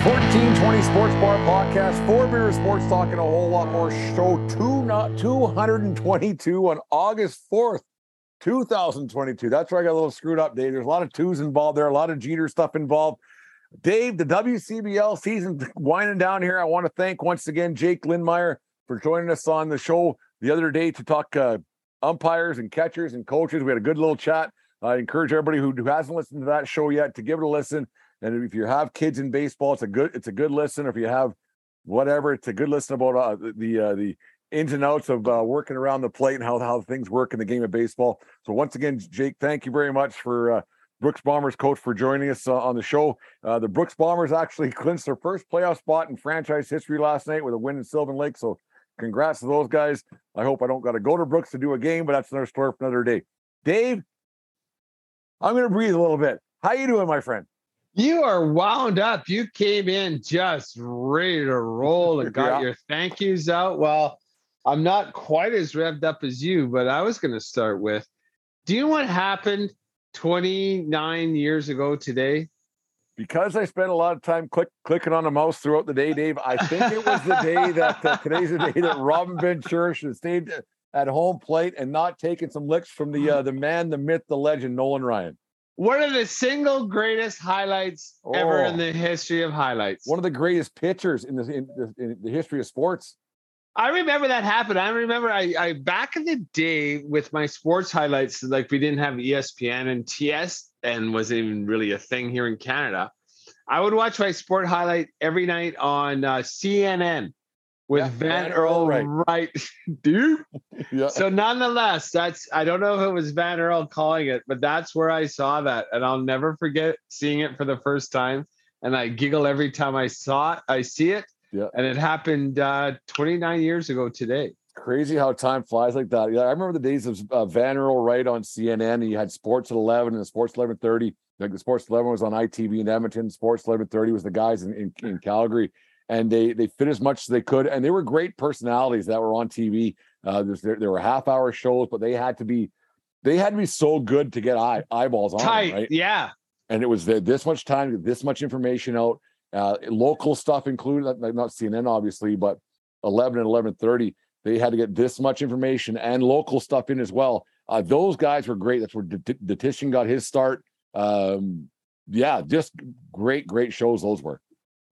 1420 Sports Bar Podcast, four beer sports talk, and a whole lot more. Show two, not 222 on August 4th, 2022. That's where I got a little screwed up, Dave. There's a lot of twos involved there, a lot of Jeter stuff involved. Dave, the WCBL season winding down here. I want to thank once again Jake Lindmeyer for joining us on the show the other day to talk uh, umpires and catchers and coaches. We had a good little chat. I encourage everybody who, who hasn't listened to that show yet to give it a listen. And if you have kids in baseball, it's a good it's a good listen. If you have whatever, it's a good listen about uh, the uh, the ins and outs of uh, working around the plate and how how things work in the game of baseball. So once again, Jake, thank you very much for uh, Brooks Bombers coach for joining us uh, on the show. Uh, the Brooks Bombers actually clinched their first playoff spot in franchise history last night with a win in Sylvan Lake. So congrats to those guys. I hope I don't got to go to Brooks to do a game, but that's another story for another day. Dave, I'm going to breathe a little bit. How you doing, my friend? You are wound up. You came in just ready to roll and got Yeah. your thank yous out. Well, I'm not quite as revved up as you, but I was going to start with Do you know what happened 29 years ago today? because I spent a lot of time click, clicking on the mouse throughout the day, Dave, I think it was the day that uh, today's the day that Robin Ventura should have stayed at home plate and not taken some licks from the uh, the man, the myth, the legend, Nolan Ryan. One of the single greatest highlights ever in Oh. the history of highlights. One of the greatest pitchers in the in the, in the history of sports. I remember that happened. I remember I, I back in the day with my sports highlights, like we didn't have ESPN and TS and wasn't even really a thing here in Canada. I would watch my sport highlight every night on uh, CNN with Yeah, Van, Van Earl Wright, dude. Yeah. So nonetheless, that's I don't know if it was Van Earl calling it, but that's where I saw that, and I'll never forget seeing it for the first time. And I giggle every time I saw it. I see it. Yeah. And it happened uh, 29 years ago today. Crazy how time flies like that. Yeah, I remember the days of uh, Van Earl Wright on CNN. And you had Sports at eleven and Sports eleven thirty. Like the Sports eleven was on ITV in Edmonton. Sports eleven thirty was the guys in, in, in Calgary, and they they fit as much as they could. And they were great personalities that were on TV. Uh, there, there were half hour shows, but they had to be they had to be so good to get eye, eyeballs on, them, right? Yeah. and it was th- this much time, this much information out, uh, local stuff included, not CNN obviously, but 11 and 11:30, they had to get this much information and local stuff in as well. Uh, those guys were great. That's where D- D- got his start. Um, yeah, just great, great shows those were.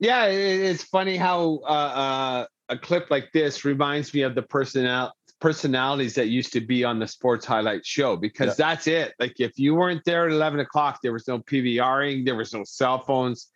Yeah. it- it's funny how uh, uh, a clip like this reminds me of the personnel personalities that used to be on the sports highlight show because that's it. Like if you weren't there at 11 o'clock, there was no PVRing, there was no cell phones.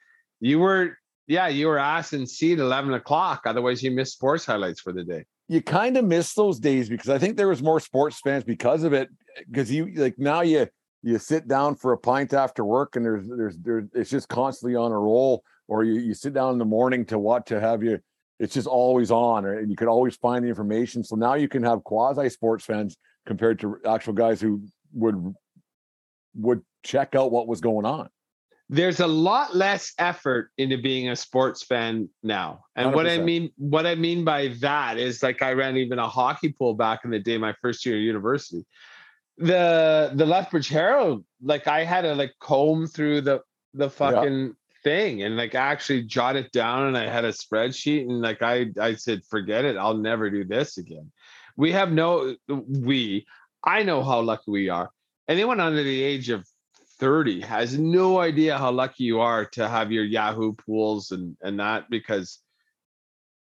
You were, yeah, you were asked and seat 11 o'clock. Otherwise, you missed sports highlights for the day. you kind of miss those days because I think there was more sports fans because of it. Because you like now you you sit down for a pint after work and there's there's there's it's just constantly on a roll, or you you sit down in the morning to what to have you. It's just always on, and you could always find the information. So now you can have quasi sports fans compared to actual guys who would would check out what was going on. there's a lot less effort into being a sports fan now. And what I mean, what I mean by that is like I ran even a hockey pool back in the day, my first year of university. The the Lethbridge Herald, like I had to like comb through the the fucking thing and like I actually jot it down and I had a spreadsheet and like I I said, forget it, I'll never do this again. We have no we I know how lucky we are. Anyone under the age of 30 has no idea how lucky you are to have your Yahoo pools and and that because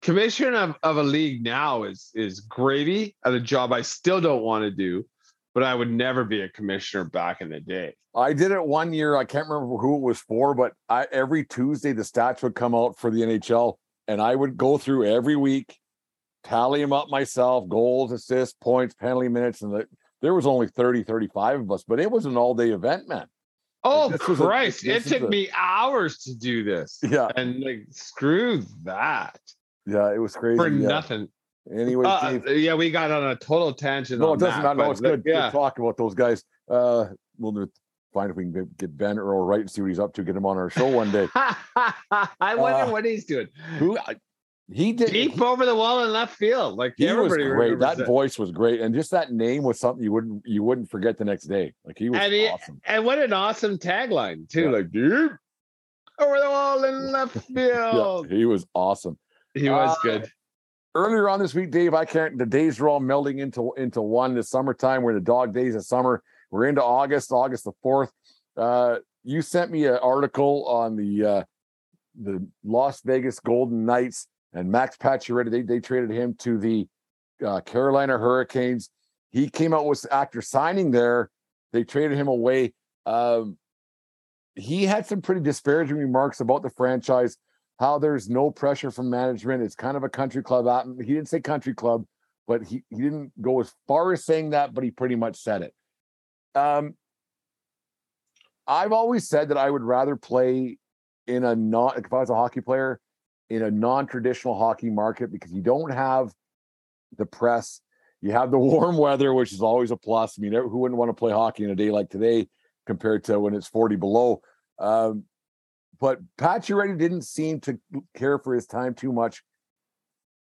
commissioner of, of a league now is is gravy at a job I still don't want to do, but I would never be a commissioner back in the day. I did it one year. I can't remember who it was for, but I, every Tuesday the stats would come out for the NHL, and I would go through every week, tally them up myself: goals, assists, points, penalty minutes, and the, there was only 30, 35 of us, but it was an all-day event, man. Oh This a- Christ! this it took a- me hours to do this, Yeah, and like screw that yeah, it was crazy. for yeah. nothing. Anyway, Uh, yeah, we got on a total tangent. no, it doesn't matter. No, it's good. Good talk about those guys. Uh, we'll find if we can get- Van Earl Wright and see what he's up to. Get him on our show one day. I wonder Uh, what he's doing. Who he did? Deep he- over the wall in left field. Like he was great. That voice was great, and just that name was something you wouldn't you wouldn't forget the next day. Like he was And he- awesome. And what an awesome tagline too! Yeah. Like deep over the wall in left Yeah, field. he was awesome. He was Uh, good. Earlier on this week, Dave, I can't. The days are all melding into into one. The summertime, we're the dog days of summer. We're into August, August the fourth. Uh, you sent me an article on the uh, the Las Vegas Golden Knights and Max Pacioretty. They they traded him to the uh, Carolina Hurricanes. He came out with after signing there. They traded him away. Um, he had some pretty disparaging remarks about the franchise, how there's no pressure from management. It's kind of a country club. out. He didn't say country club, but he, he didn't go as far as saying that, but he pretty much said it. Um, I've always said that I would rather play in a not if I was a hockey player in a non-traditional hockey market because you don't have the press. You have the warm weather, which is always a plus. I mean, who wouldn't want to play hockey in a day like today compared to when it's 40 below? Um, but Pacioretty didn't seem to care for his time too much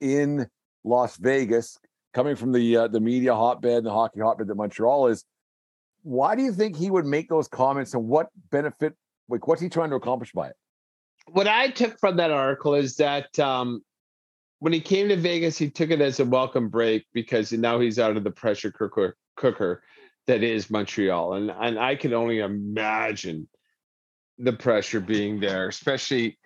in Las Vegas, coming from the uh, the media hotbed the hockey hotbed that Montreal is. Why do you think he would make those comments, and what benefit? Like, what's he trying to accomplish by it? What I took from that article is that um, when he came to Vegas, he took it as a welcome break because now he's out of the pressure cooker cooker that is Montreal, and and I can only imagine the pressure being there, especially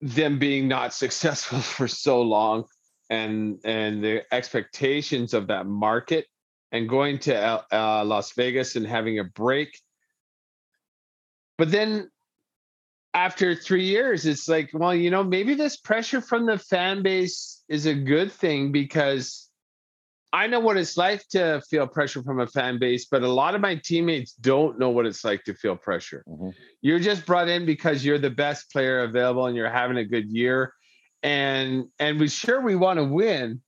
them being not successful for so long and and the expectations of that market and going to uh, Las Vegas and having a break. But then after 3 years it's like well you know maybe this pressure from the fan base is a good thing because I know what it's like to feel pressure from a fan base, but a lot of my teammates don't know what it's like to feel pressure. Mhm. You're just brought in because you're the best player available and you're having a good year. And and we sure we want to win,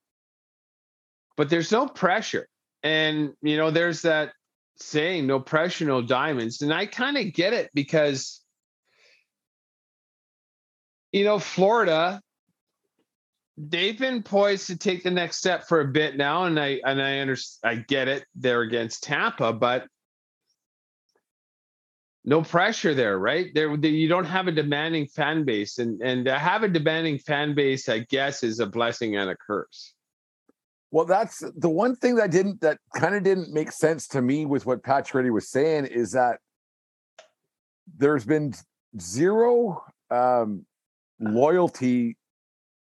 but there's no pressure. And you know, there's that saying, no pressure, no diamonds. And I kind of get it because you know, Florida they've been poised to take the next step for a bit now, and I and I understand. I get it. They're against Tampa, but no pressure there, right? There, you don't have a demanding fan base, and and to have a demanding fan base, I guess, is a blessing and a curse. Well, that's the one thing that didn't that kind of didn't make sense to me with what Pacioretty was saying is that there's been zero um, loyalty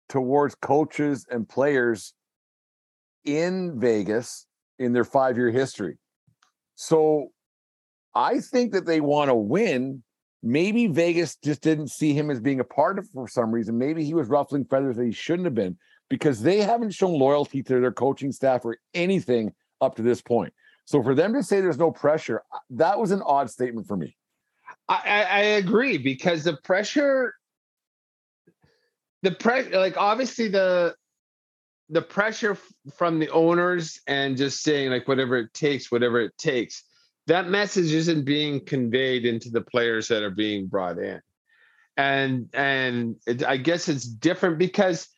towards coaches and players in Vegas in their five year history. So I think that they want to win. Maybe Vegas just didn't see him as being a part of for some reason. Maybe he was ruffling feathers that he shouldn't have been because they haven't shown loyalty to their coaching staff or anything up to this point. So for them to say there's no pressure, uh, that was an odd statement for me. I, I agree because the pressure, the pressure, like obviously the the pressure f- from the owners and just saying like whatever it takes, whatever it takes. that message isn't being conveyed into the players that are being brought in and and it, i guess it's different because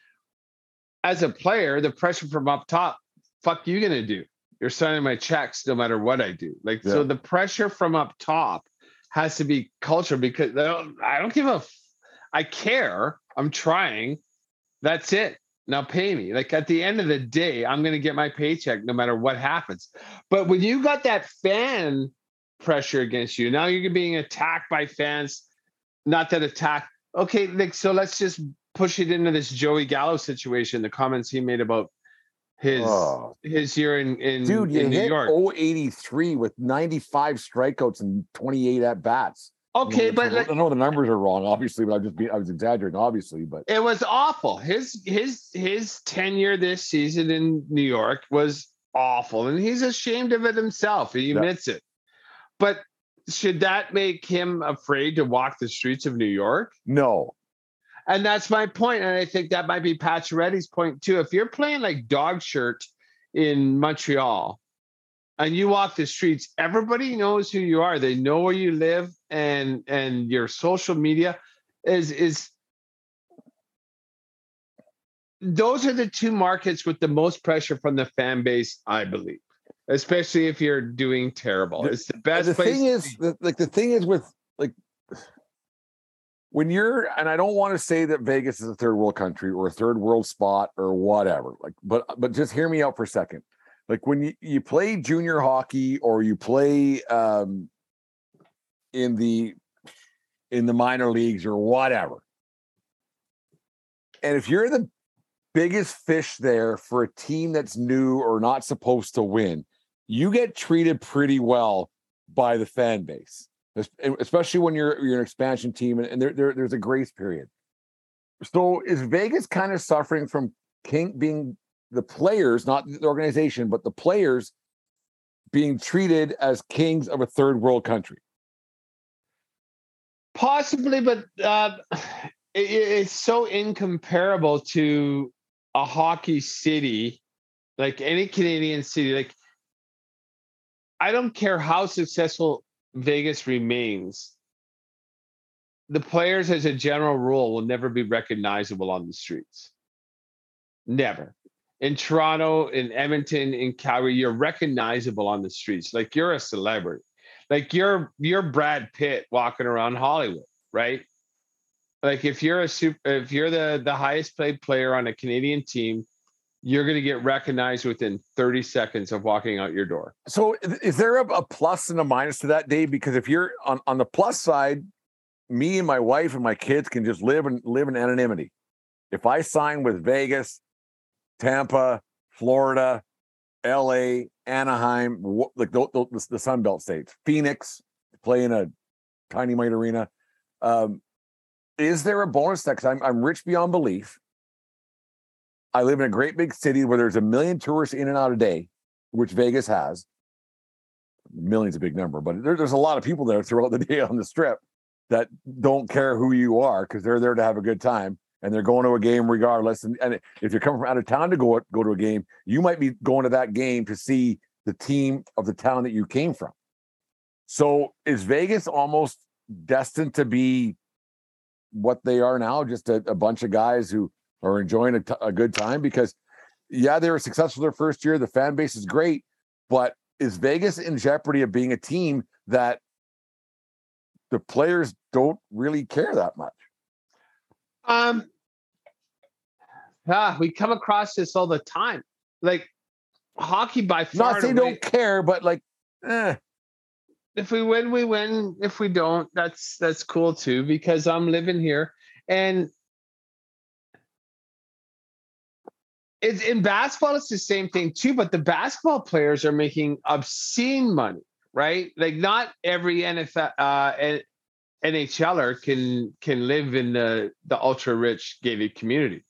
as a player the pressure from up top fuck you gonna do you're signing my checks no matter what i do like yeah. so the pressure from up top has to be culture because I don't, I don't give a f- I care i'm trying that's it now pay me. Like at the end of the day, I'm going to get my paycheck no matter what happens. But when you got that fan pressure against you, now you're being attacked by fans. Not that attack. Okay, like so let's just push it into this Joey Gallo situation. The comments he made about his oh. his year in in, Dude, you in New hit York. 083 with 95 strikeouts and 28 at bats. Okay, you know, but like, I know the numbers are wrong, obviously, but I'm just be I was exaggerating, obviously, but it was awful. His his his tenure this season in New York was awful, and he's ashamed of it himself. He admits yeah. it. But should that make him afraid to walk the streets of New York? No. And that's my point, and I think that might be Pacioretty's point too. If you're playing like dog shirt in Montreal, and you walk the streets everybody knows who you are. They know where you live and and your social media is is those are the two markets with the most pressure from the fan base i believe especially if you're doing terrible. It's the best the thing is the, like the thing is with like when you're and i don't want to say that vegas is a third world country or a third world spot or whatever like but but just hear me out for a second like when you, you play junior hockey or you play um, in the in the minor leagues or whatever and if you're the biggest fish there for a team that's new or not supposed to win you get treated pretty well by the fan base especially when you're you're an expansion team and, and there, there, there's a grace period. So is vegas kind of suffering from king being the players, not the organization, but the players being treated as kings of a third world country? Possibly, but uh, it, it's so incomparable to a hockey city, like any Canadian city. Like, I don't care how successful Vegas remains. The players, as a general rule, will never be recognizable on the streets. Never in Toronto, in Edmonton, in Calgary, you're recognizable on the streets. Like you're a celebrity. Like you're you're Brad Pitt walking around Hollywood, right? Like if you're a super if you're the the highest paid player on a Canadian team, you're going to get recognized within 30 seconds of walking out your door. So is there a, a plus and a minus to that, Dave? Because if you're on, on the plus side, me and my wife and my kids can just live and live in anonymity. If I sign with Vegas, Tampa, Florida, LA, Anaheim, like the, the, the Sun Belt states, Phoenix, play in a tiny mite arena. Um, is there a bonus that? I'm, I'm rich beyond belief. I live in a great big city where there's a million tourists in and out a day, which Vegas has. Millions a big number, but there, there's a lot of people there throughout the day on the strip that don't care who you are because they're there to have a good time and they're going to a game regardless. And, and if you're coming from out of town to go go to a game, you might be going to that game to see the team of the town that you came from. So is Vegas almost destined to be what they are now? Just a, a bunch of guys who are enjoying a, t- a good time because, yeah, they were successful their first year. The fan base is great, but is Vegas in jeopardy of being a team that the players don't really care that much? Um, ah, we come across this all the time. Like hockey by far. Not they don't care, but like, eh. If we win, we win. If we don't, that's that's cool too because I'm living here and it's in basketball. It's the same thing too, but the basketball players are making obscene money, right? Like not every NFL uh, NHLer can can live in the the ultra rich gated community.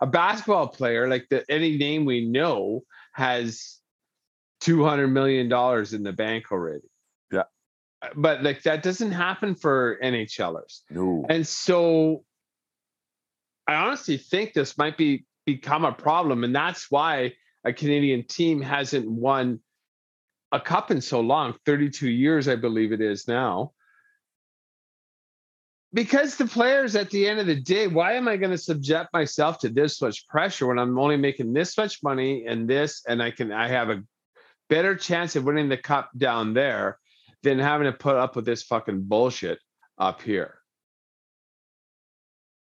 A basketball player like the any name we know has two hundred million dollars in the bank already. Yeah, uh, but like that doesn't happen for NHLers. No, and so I honestly think this might be become a problem, and that's why a Canadian team hasn't won a cup in so long 32 years, I believe it is now. Because the players at the end of the day, why am I going to subject myself to this much pressure when I'm only making this much money and this, and I can, I have a better chance of winning the cup down there than having to put up with this fucking bullshit up here.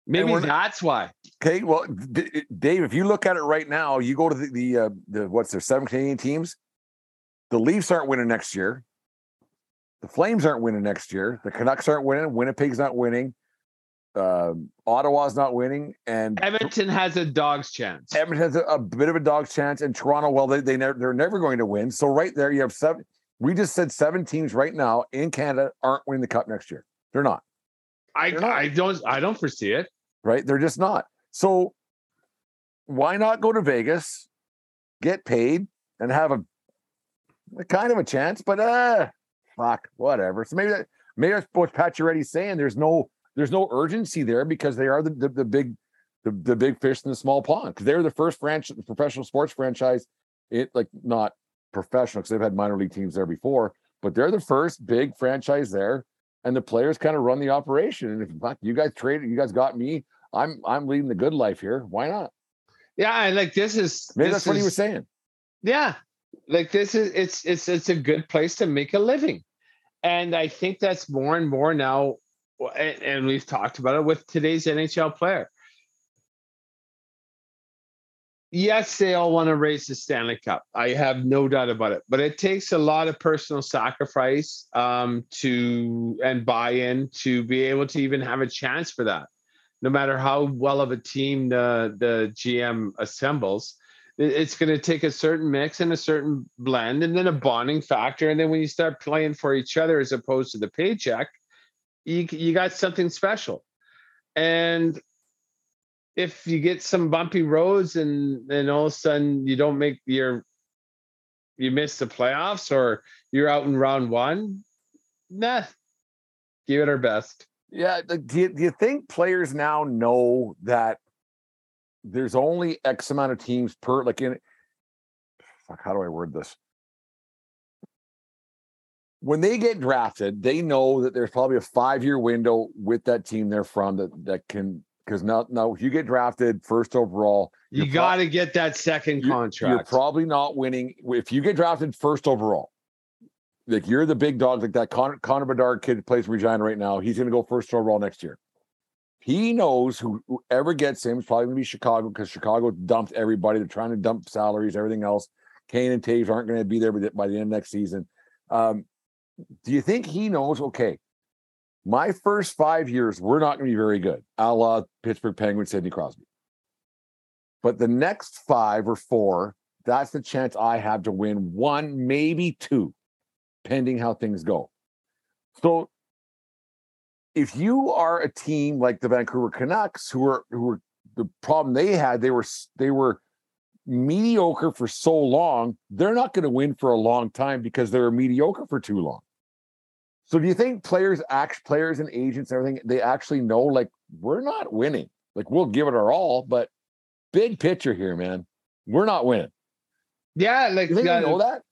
Maybe that's why. Okay, well, D- Dave, if you look at it right now, you go to the the, uh, the what's there seven Canadian teams. The Leafs aren't winning next year. The Flames aren't winning next year. The Canucks aren't winning. Winnipeg's not winning. Uh, Ottawa's not winning, and Edmonton has a dog's chance. Edmonton has a, a bit of a dog's chance. And Toronto, well, they they never, they're never going to win. So right there, you have seven. We just said seven teams right now in Canada aren't winning the cup next year. They're not. I, They're not. I don't I don't foresee it. right? They're just not. So why not go to Vegas, get paid, and have a, a kind of a chance? But uh fuck, whatever. So maybe that maybe that's what Pacioretty's saying. There's no there's no urgency there because they are the the, the big the, the big fish in the small pond. Because they're the first franchise professional sports franchise. It like not professional because they've had minor league teams there before, but they're the first big franchise there. And the players kind of run the operation. And if fuck, you guys traded, you guys got me. I'm I'm leading the good life here. Why not? Yeah, like this is Maybe this that's what he was saying. Yeah. Like this is it's it's it's a good place to make a living. And I think that's more and more now and, and we've talked about it with today's NHL player. Yes, they all want to raise the Stanley Cup. I have no doubt about it. But it takes a lot of personal sacrifice um, to and buy-in to be able to even have a chance for that. No matter how well of a team the the GM assembles, it's going to take a certain mix and a certain blend and then a bonding factor and then when you start playing for each other as opposed to the paycheck you you got something special and if you get some bumpy roads and then all of a sudden you don't make your you miss the playoffs or you're out in round one nah give it our best Yeah. Do you, do you think players now know that there's only X amount of teams per like in fuck, how do I word this? When they get drafted, they know that there's probably a five year window with that team they're from that that can because now now if you get drafted first overall, you pro- got to get that second you- contract You're probably not winning if you get drafted first overall. Like you're the big dog, like that Connor, Connor Bedard kid plays Regina right now. He's going to go first overall next year. He knows who, whoever gets him is probably going to be Chicago because Chicago dumped everybody. They're trying to dump salaries, everything else. Kane and Toews aren't going to be there by the, end of next season. Um, do you think he knows? Okay, my first five years, we're not going to be very good, a la Pittsburgh Penguins, Sidney Crosby. But the next five or four, that's the chance I have to win one, maybe two, pending how things go. So if you are a team like the Vancouver Canucks, who are who were the problem they had, they were they were mediocre for so long, they're not going to win for a long time because they were mediocre for too long. So do you think players act players and agents and everything they actually know like we're not winning. Like we'll give it our all, but big picture here, man. We're not winning. yeah like You know that?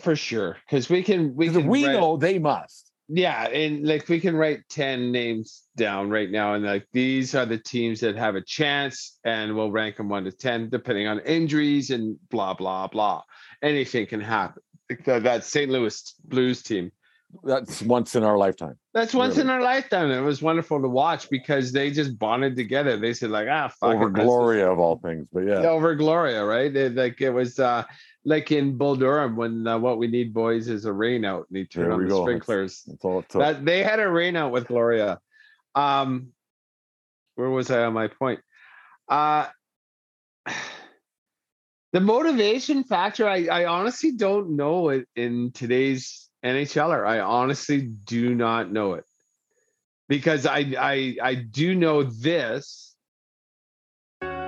for sure because we can we can we write- know they must. Yeah, and like we can write 10 names down right now, and like these are the teams that have a chance, and we'll rank them one to 10, depending on injuries and blah, blah, blah. Anything can happen. That St. Louis Blues team. That's once in our lifetime. That's once Really? in our lifetime. It was wonderful to watch because they just bonded together. They said, like, ah, fuck Over it, Gloria of all things. But yeah. over Gloria, right? It- like it was uh like in Bull Durham when uh, what we need, boys, is a rain out, and he turned on the go. sprinklers. That's took. That they had a rain out with Gloria. Um, where was I on my point? Uh, the motivation factor, I, I honestly don't know it in today's NHLer. I honestly do not know it because I I I do know this.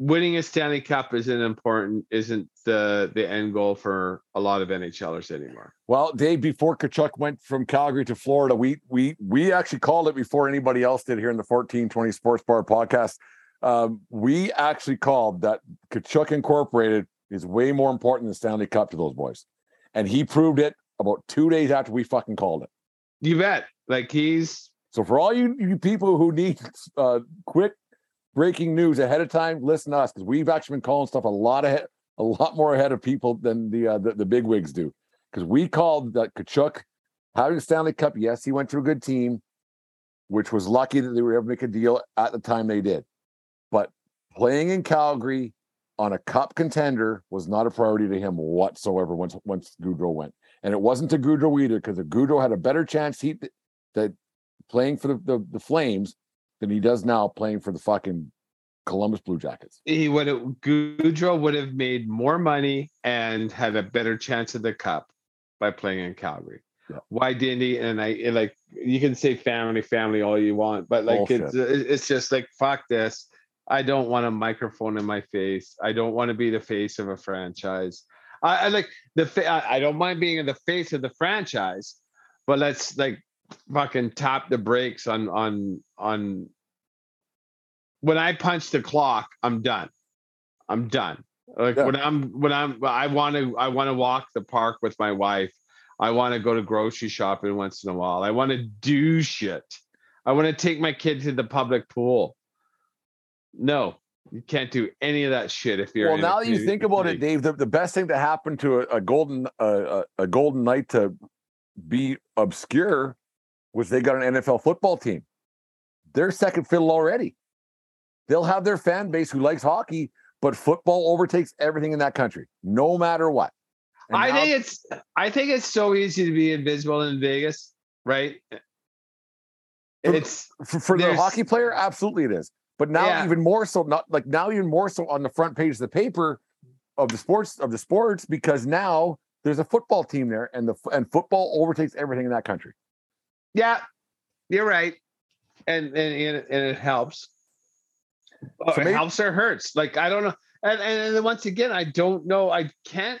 Winning a Stanley Cup isn't important, isn't the the end goal for a lot of NHLers anymore. Well, Dave, before Tkachuk went from Calgary to Florida, we we we actually called it before anybody else did here in the 1420 Sports Bar podcast. Um, we actually called that Tkachuk Incorporated is way more important than Stanley Cup to those boys. And he proved it about two days after we fucking called it. You bet. Like he's So for all you, you people who need uh, quick breaking news ahead of time, listen to us because we've actually been calling stuff a lot ahead, a lot more ahead of people than the uh, the, the big wigs do. Because we called that Tkachuk having Stanley Cup. Yes, he went to a good team, which was lucky that they were able to make a deal at the time they did. But playing in Calgary on a cup contender was not a priority to him whatsoever once once Gaudreau went. And it wasn't to Gaudreau either, because if Gaudreau had a better chance he that playing for the, the, the Flames than he does now playing for the fucking Columbus Blue Jackets. he would have Gaudreau would have made more money and had a better chance of the cup by playing in Calgary. Yeah. Why didn't he? And I and like you can say family, family all you want, but like it's uh, it's just like fuck this. I don't want a microphone in my face. I don't want to be the face of a franchise. I, I like the fa- I, I don't mind being in the face of the franchise, but let's like fucking tap the brakes on on on when I punch the clock, I'm done. I'm done. Like Yeah. when I'm when I'm I want to I want to walk the park with my wife. I want to go to grocery shopping once in a while. I want to do shit. I want to take my kid to the public pool. No, you can't do any of that shit if you're well, a now that you think about it. Dave, the, the best thing to happen to a, a golden uh, a, a golden knight to be obscure was they got an NFL football team. They're second fiddle already. They'll have their fan base who likes hockey, but football overtakes everything in that country, no matter what. And I now- think it's I think it's so easy to be invisible in Vegas, right? It's for, for the hockey player, absolutely it is. But now Yeah. even more so, not like now even more so on the front page of the paper of the sports of the sports because now there's a football team there, and the and football overtakes everything in that country. Yeah, you're right, and and and it, helps. It helps or hurts. Like I don't know, and and then once again, I don't know. I can't.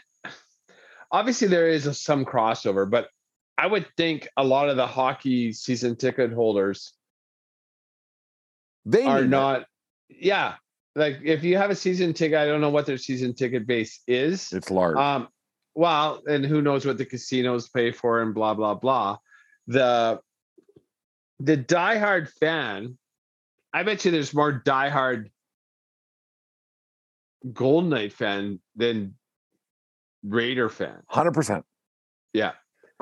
Obviously, there is a, some crossover, but I would think a lot of the hockey season ticket holders They are need that. not. Yeah, like if you have a season ticket, I don't know what their season ticket base is. It's large. Um, well, and who knows what the casinos pay for and blah blah blah. The the diehard fan, I bet you there's more diehard Golden Knight fan than Raider fan. Hundred percent. Yeah.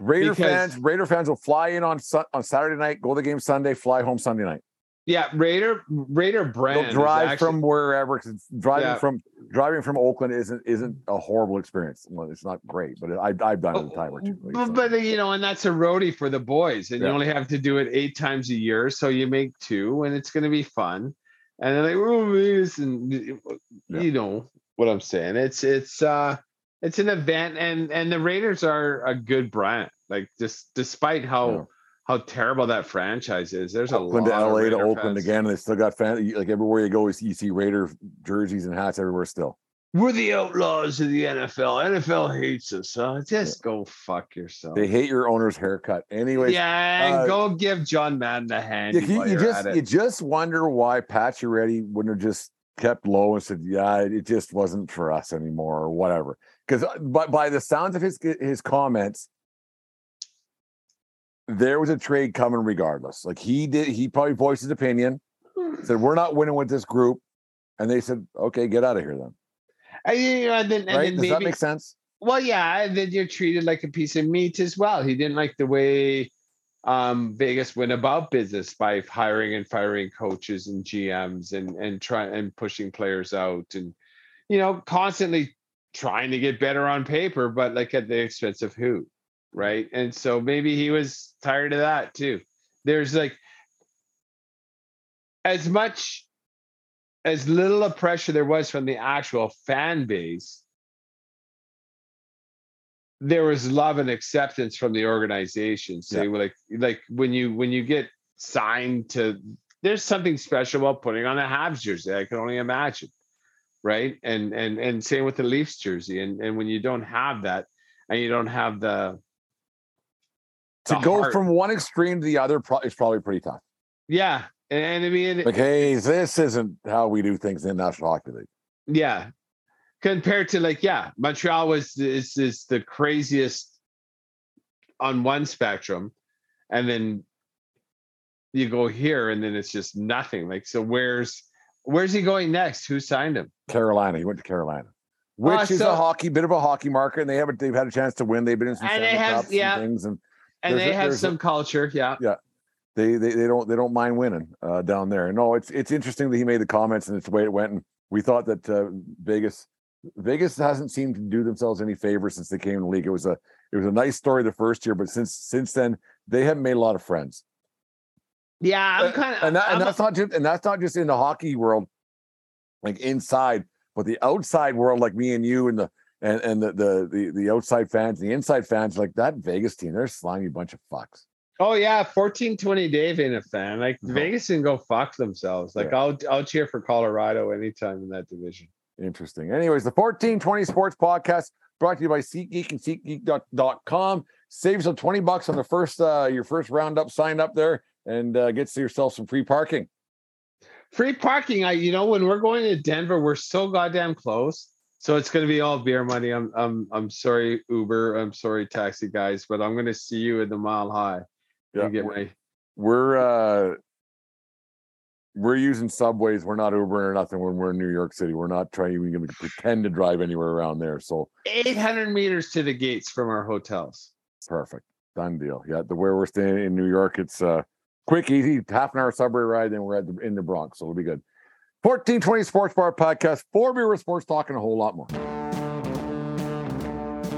Raider Because- fans, Raider fans will fly in on on Saturday night, go to the game Sunday, fly home Sunday night. Yeah, Raider Raider brand. They'll drive actually- from wherever. 'cause it's- driving Yeah. from driving from Oakland isn't isn't a horrible experience. Well, it's not great, but I, I've done it a time or two. But, but you know, and that's a roadie for the boys, and Yeah. you only have to do it eight times a year, so you make two, and it's going to be fun. And then like, oh, Vegas," and Yeah. you know what I'm saying. It's it's uh it's an event, and and the Raiders are a good brand. Like just despite how. How terrible that franchise is, there's a Oakland lot to of LA to Oakland fans. again. and They still got fans. Like everywhere you go, you see, you see Raider jerseys and hats everywhere still. We're the outlaws of the NFL. NFL hates us, huh? Just go fuck yourself. They hate your owner's haircut. Anyway, yeah, and uh, go give John Madden a hand. you, you, just you just wonder why Pat Reddy wouldn't have just kept low and said, "Yeah, it just wasn't for us anymore," or whatever. Because, but by the sounds of his his comments, there was a trade coming regardless. Like he did, he probably voiced his opinion. Said, "We're not winning with this group," and they said, "Okay, get out of here then." And, you know, and then, and Right? then Does maybe, that make sense? Well, yeah, and then you're treated like a piece of meat as well. He didn't like the way um, Vegas went about business by hiring and firing coaches and GMs and and trying and pushing players out and you know constantly trying to get better on paper, but like at the expense of who, right? And so maybe he was tired of that too. There's like as much as little of pressure there was from the actual fan base there was love and acceptance from the organization saying yeah. like like when you when you get signed to there's something special about putting on a Habs jersey I can only imagine right and and and same with the Leafs jersey and and when you don't have that and you don't have the, the to go heart. from one extreme to the other is probably pretty tough. Yeah and, and I mean like hey this isn't how we do things in National Hockey League. Yeah. Compared to like yeah montreal was is is the craziest on one spectrum and then you go here and then it's just nothing. Like so where's where's he going next? Who signed him? Carolina. He went to carolina. Which uh, is a hockey bit of a hockey market and they have a, they've had a chance to win. They've been in some and they have yeah and things and and they a, have some a, culture yeah yeah they, they they don't they don't mind winning uh, down there. No, it's it's interesting that he made the comments and it's the way it went. And we thought that uh, Vegas Vegas hasn't seemed to do themselves any favors since they came in the league. It was a it was a nice story the first year, but since since then they haven't made a lot of friends. Yeah, I'm kind of, and, that, and that's not just and that's not just in the hockey world, like inside, but the outside world, like me and you and the and and the the the, the outside fans, the inside fans, like that Vegas team, they're a slimy bunch of fucks. Oh yeah, fourteen twenty Dave ain't a fan. Like no. Vegas can go fuck themselves. Like yeah. I'll I'll cheer for Colorado anytime in that division. Interesting. Anyways, the 1420 Sports Podcast brought to you by SeatGeek and SeatGeek.com. Saves you 20 bucks on the first uh your first roundup sign up there and uh, gets yourself some free parking. Free parking. I you know when we're going to Denver, we're so goddamn close. So it's going to be all beer money. I'm I'm I'm sorry Uber. I'm sorry taxi guys, but I'm going to see you at the Mile High. Yeah, get my. We're uh we're using subways. We're not Ubering or nothing when we're in New York City. We're not trying even going to pretend to drive anywhere around there. So 800 meters to the gates from our hotels. Perfect. Done deal. Yeah. The where we're staying in New York, it's uh quick, easy, half an hour subway ride, then we're at the, in the Bronx. So it'll be good. 1420 Sports Bar Podcast, four with sports talk, and a whole lot more.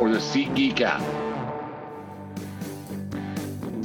or the SeatGeek app.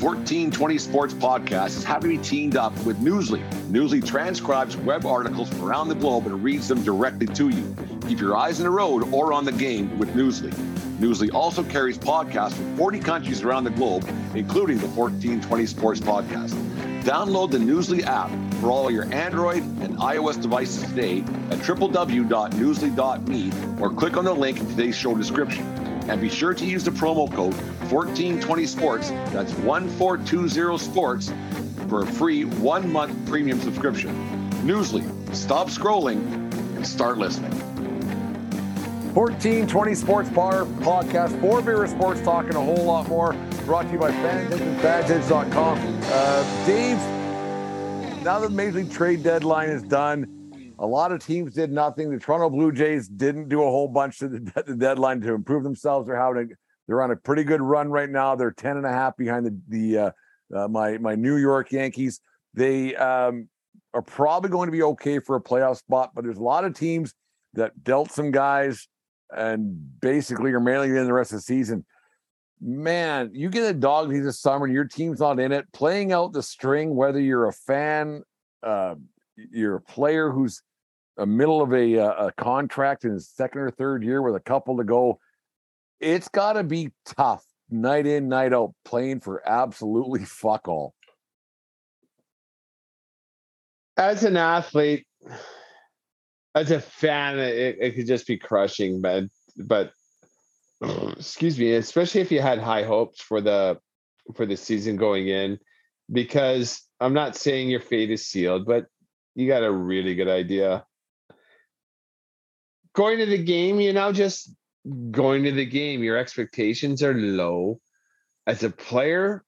1420 Sports Podcast is happy to be teamed up with Newsly. Newsly transcribes web articles from around the globe and reads them directly to you. Keep your eyes on the road or on the game with Newsly. Newsly also carries podcasts from 40 countries around the globe, including the 1420 Sports Podcast. Download the Newsly app for all your Android and iOS devices today at www.newsly.me or click on the link in today's show description. And be sure to use the promo code 1420sports, that's 1420sports, for a free one month premium subscription. Newsly, stop scrolling and start listening. 1420 Sports Bar Podcast, four beer sports talk, and a whole lot more. Brought to you by FansEdge and. Uh, Dave, now the Major League trade deadline is done, a lot of teams did nothing. The Toronto Blue Jays didn't do a whole bunch to the, the deadline to improve themselves. They're having a, they're on a pretty good run right now. They're 10 and a half behind the, the uh, uh, my my New York Yankees. They um, are probably going to be okay for a playoff spot, but there's a lot of teams that dealt some guys and basically are mailing in the rest of the season. Man, you get a dog this summer and your team's not in it, playing out the string, whether you're a fan, uh, you're a player who's a middle of a, uh, a contract in his second or third year with a couple to go, it's got to be tough night in, night out, playing for absolutely fuck all. As an athlete, as a fan, it, it could just be crushing, but but excuse me, especially if you had high hopes for the for the season going in, because I'm not saying your fate is sealed, but you got a really good idea. Going to the game, you know, just going to the game, your expectations are low. As a player,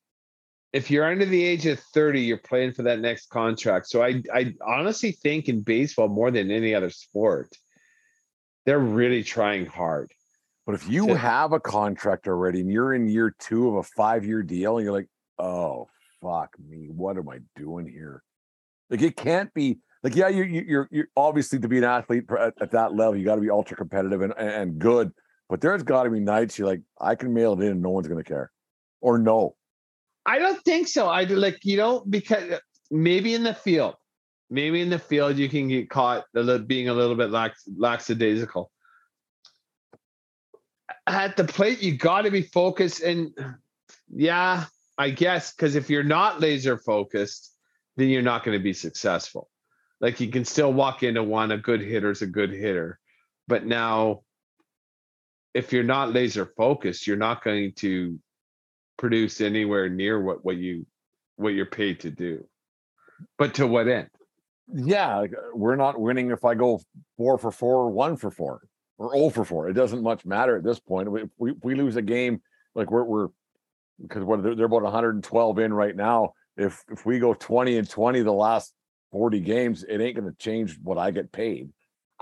if you're under the age of 30, you're playing for that next contract. So I I honestly think in baseball more than any other sport, they're really trying hard. But if you have a contract already and you're in year two of a five year deal and you're like, oh, fuck me, what am I doing here? Like, it can't be like, yeah, you, you, you're, you're obviously to be an athlete at, at that level, you got to be ultra competitive and, and good. But there's got to be nights you're like, I can mail it in and no one's going to care or no. I don't think so. I like, you know, because uh, maybe in the field, maybe in the field you can get caught being a little bit lax, lackadaisical at the plate, you got to be focused. And yeah, I guess because if you're not laser focused, then you're not going to be successful. Like you can still walk into one, a good hitter's a good hitter. But now, if you're not laser focused, you're not going to produce anywhere near what, what you what you're paid to do. But to what end? Yeah, we're not winning if I go four for four or one for four or 0 for 4. It doesn't much matter at this point. If we, we lose a game, like we're, we're because what they're about 112 in right now. If if we go 20 and 20 the last 40 games, it ain't going to change what I get paid.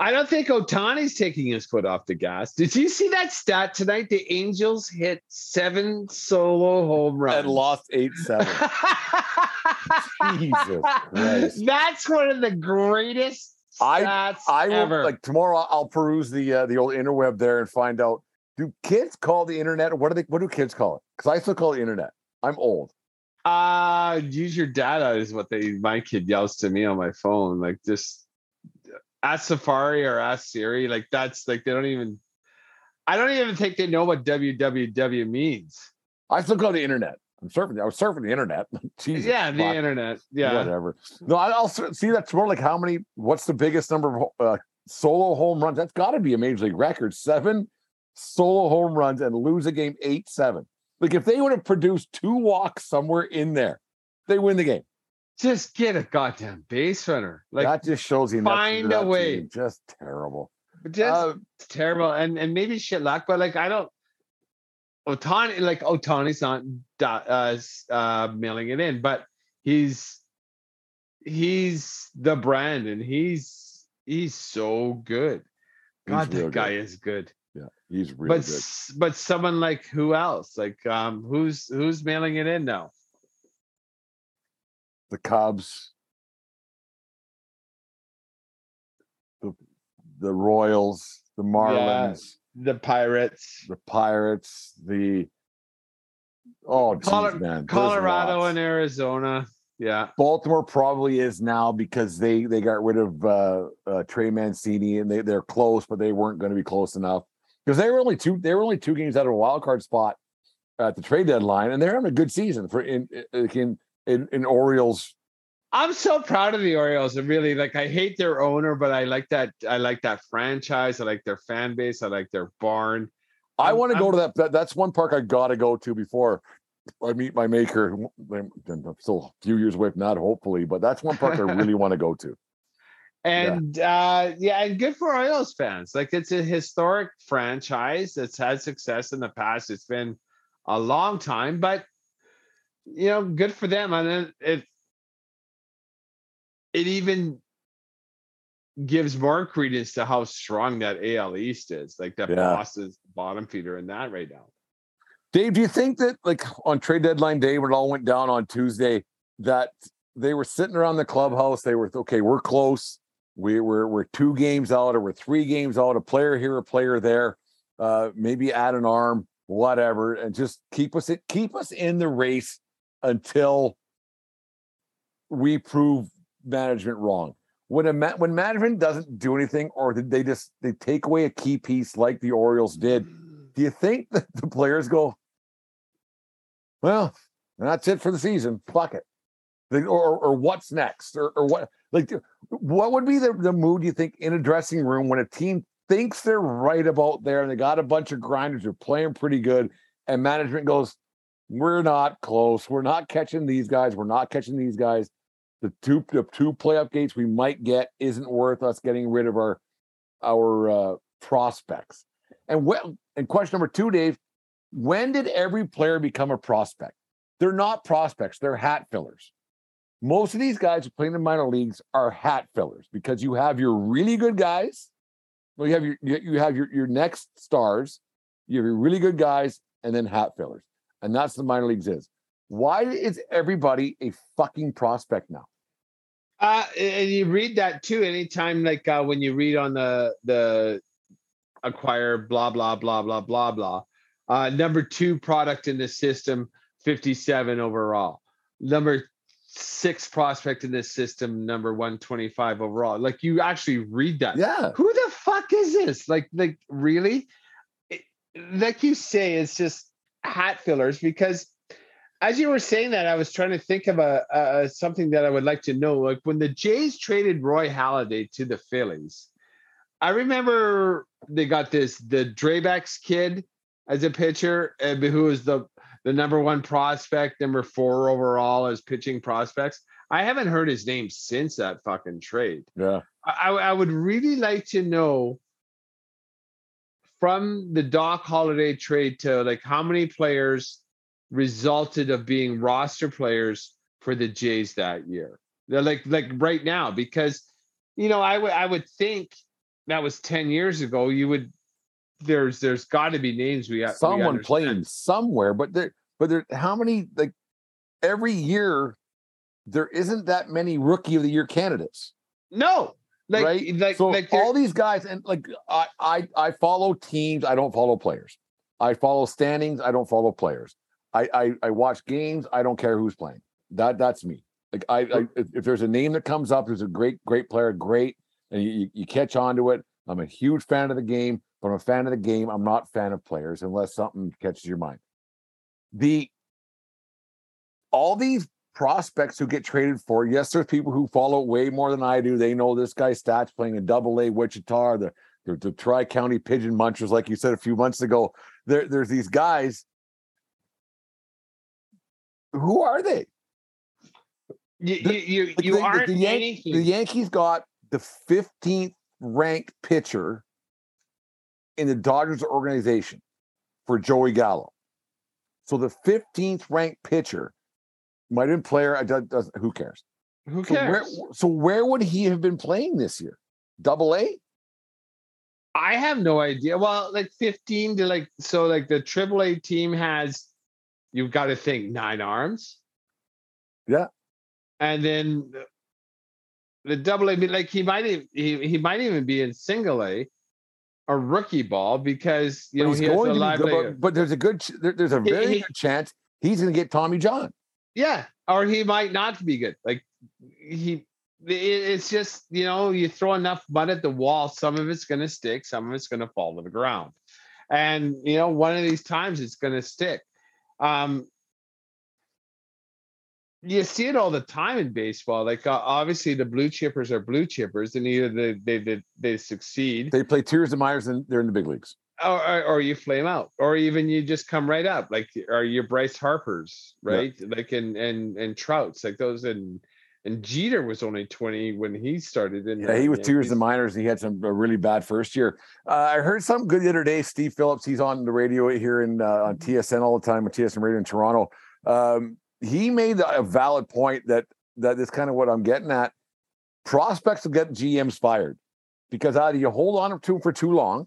I don't think Ohtani's taking his foot off the gas. Did you see that stat tonight? The Angels hit seven solo home runs and lost eight seven. Jesus Christ! That's one of the greatest I I will ever. like tomorrow. I'll peruse the uh, the old interweb there and find out. Do kids call the internet? What do they? What do kids call it? Because I still call it internet. I'm old. Uh use your data is what they. My kid yells to me on my phone. Like just ask Safari or ask Siri. Like that's like they don't even. I don't even think they know what www means. I still go to the internet. I'm surfing. I was surfing the internet. Jesus, yeah, the fuck. internet. Yeah, whatever. No, I'll see. That's more like how many. What's the biggest number of uh, solo home runs? That's got to be a major league record. Seven solo home runs and lose a game eight seven. Like if they would have produced two walks somewhere in there, they win the game. Just get a goddamn base runner. Like that just shows you find a way. Team. Just terrible. Just uh, terrible, and and maybe shit luck, but like I don't. Ohtani, like Ohtani's not uh, uh, mailing it in, but he's he's the brand, and he's he's so good. God, that guy good. is good. Yeah, he's really but, good. But someone like who else? Like um, who's who's mailing it in now? The Cubs, the the Royals, the Marlins the Pirates, the Pirates, the oh, geez, Col- man, Colorado and Arizona. Yeah, Baltimore probably is now because they they got rid of uh, uh, Trey Mancini and they they're close, but they weren't going to be close enough because they were only two they were only two games out of a wild card spot at the trade deadline, and they're having a good season for in in in, in Orioles I'm so proud of the Orioles. And really, like, I hate their owner, but I like that. I like that franchise. I like their fan base. I like their barn. I want to go to that, that. That's one park I got to go to before I meet my maker. I'm still a few years away from that, hopefully, but that's one park I really want to go to. And yeah. uh yeah, and good for Orioles fans. Like it's a historic franchise that's had success in the past. It's been a long time, but you know, good for them. And then it it even gives more credence to how strong that AL East is. Like that yeah. Boston's bottom feeder in that right now. Dave, do you think that like on trade deadline day when it all went down on Tuesday, that they were sitting around the clubhouse, they were okay, we're close. We were we're two games out or we're three games out, a player here, a player there, uh, maybe add an arm, whatever, and just keep us keep us in the race until we prove management wrong. When a ma- when management doesn't do anything, or they just they take away a key piece like the Orioles did, do you think that the players go, well, that's it for the season, fuck it, they, or or what's next, or or what like what would be the the mood you think in a dressing room when a team thinks they're right about there, and they got a bunch of grinders who are playing pretty good, and management goes, "We're not close. We're not catching these guys. We're not catching these guys. The two the two playoff gates we might get isn't worth us getting rid of our our uh, prospects." And well, and question number two, Dave, when did every player become a prospect? They're not prospects; they're hat fillers. Most of these guys playing in the minor leagues are hat fillers because you have your really good guys. Well, you have your you have your, your next stars, you have your really good guys, and then hat fillers. And that's the minor leagues is. Why is everybody a fucking prospect now? Uh, and you read that too. Anytime, like uh, when you read on the the acquire blah blah blah blah blah blah. Uh, number two product in the system, fifty seven overall. Number six prospect in this system, number 125 overall. Like you actually read that. Yeah. Who the fuck is this? Like, like really? It, like you say, it's just hat fillers because as you were saying that, I was trying to think of a, a something that I would like to know. Like when the Jays traded Roy Halladay to the Phillies, I remember they got this the Drabek kid as a pitcher, and who was the the number one prospect, number four overall as pitching prospects. I haven't heard his name since that fucking trade. Yeah. I, I would really like to know from the Doc Halladay trade to like how many players resulted of being roster players for the Jays that year. They're like like right now because you know I would I would think that was 10 years ago you would there's there's got to be names we have someone we playing somewhere, but there but there how many like every year there isn't that many rookie of the year candidates. No, like right? like so like all these guys and like I I I follow teams. I don't follow players. I follow standings. I don't follow players. I I, I watch games. I don't care who's playing. That that's me. Like I, I if there's a name that comes up, there's a great great player, great, and you you catch on to it. I'm a huge fan of the game, but I'm a fan of the game. I'm not a fan of players unless something catches your mind. The all these prospects who get traded for, yes, there's people who follow way more than I do. They know this guy's stats playing in double A Wichita, the, the, the Tri County Pigeon Munchers, like you said a few months ago. There, there's these guys. Who are they? You, you, you, you the, aren't the, Yan- the Yankees got the 15th ranked pitcher in the Dodgers organization for Joey Gallo. So the 15th ranked pitcher might have been player. I don't- doesn't, who cares? Who So where, cares? so where would he have been playing this year? Double A? I have no idea. Well, like 15 to like so like the triple A team has you've got to think nine arms. Yeah. And then the- the double A like he might even he, he might even be in single A or rookie ball because you But know he's he going a to be good, but, but there's a good, there- there's a He- very he- good chance he's going to get Tommy John. Yeah, or he might not be good. Like he, it- it's just you know you throw enough mud at the wall, some of it's going to stick, some of it's going to fall to the ground, and you know one of these times it's going to stick. Um, you see it all the time in baseball. Like uh, obviously the blue chippers are blue chippers, and either they they they, they succeed They play Tears and Myers and they're in the big leagues. or, or, or you flame out, or even you just come right up, like are your Bryce Harper's, Yeah. right? Like and and and Trouts, like those, and and Jeter was only twenty when he started. In Yeah, the he was two years and minors. He had some a really bad first year. Uh, I heard something good the other day. Steve Phillips, he's on the radio here in uh, on TSN all the time with TSN Radio in Toronto. Um, he made a valid point that that is kind of what I'm getting at. Prospects will get GMs fired because either you hold on to for too long,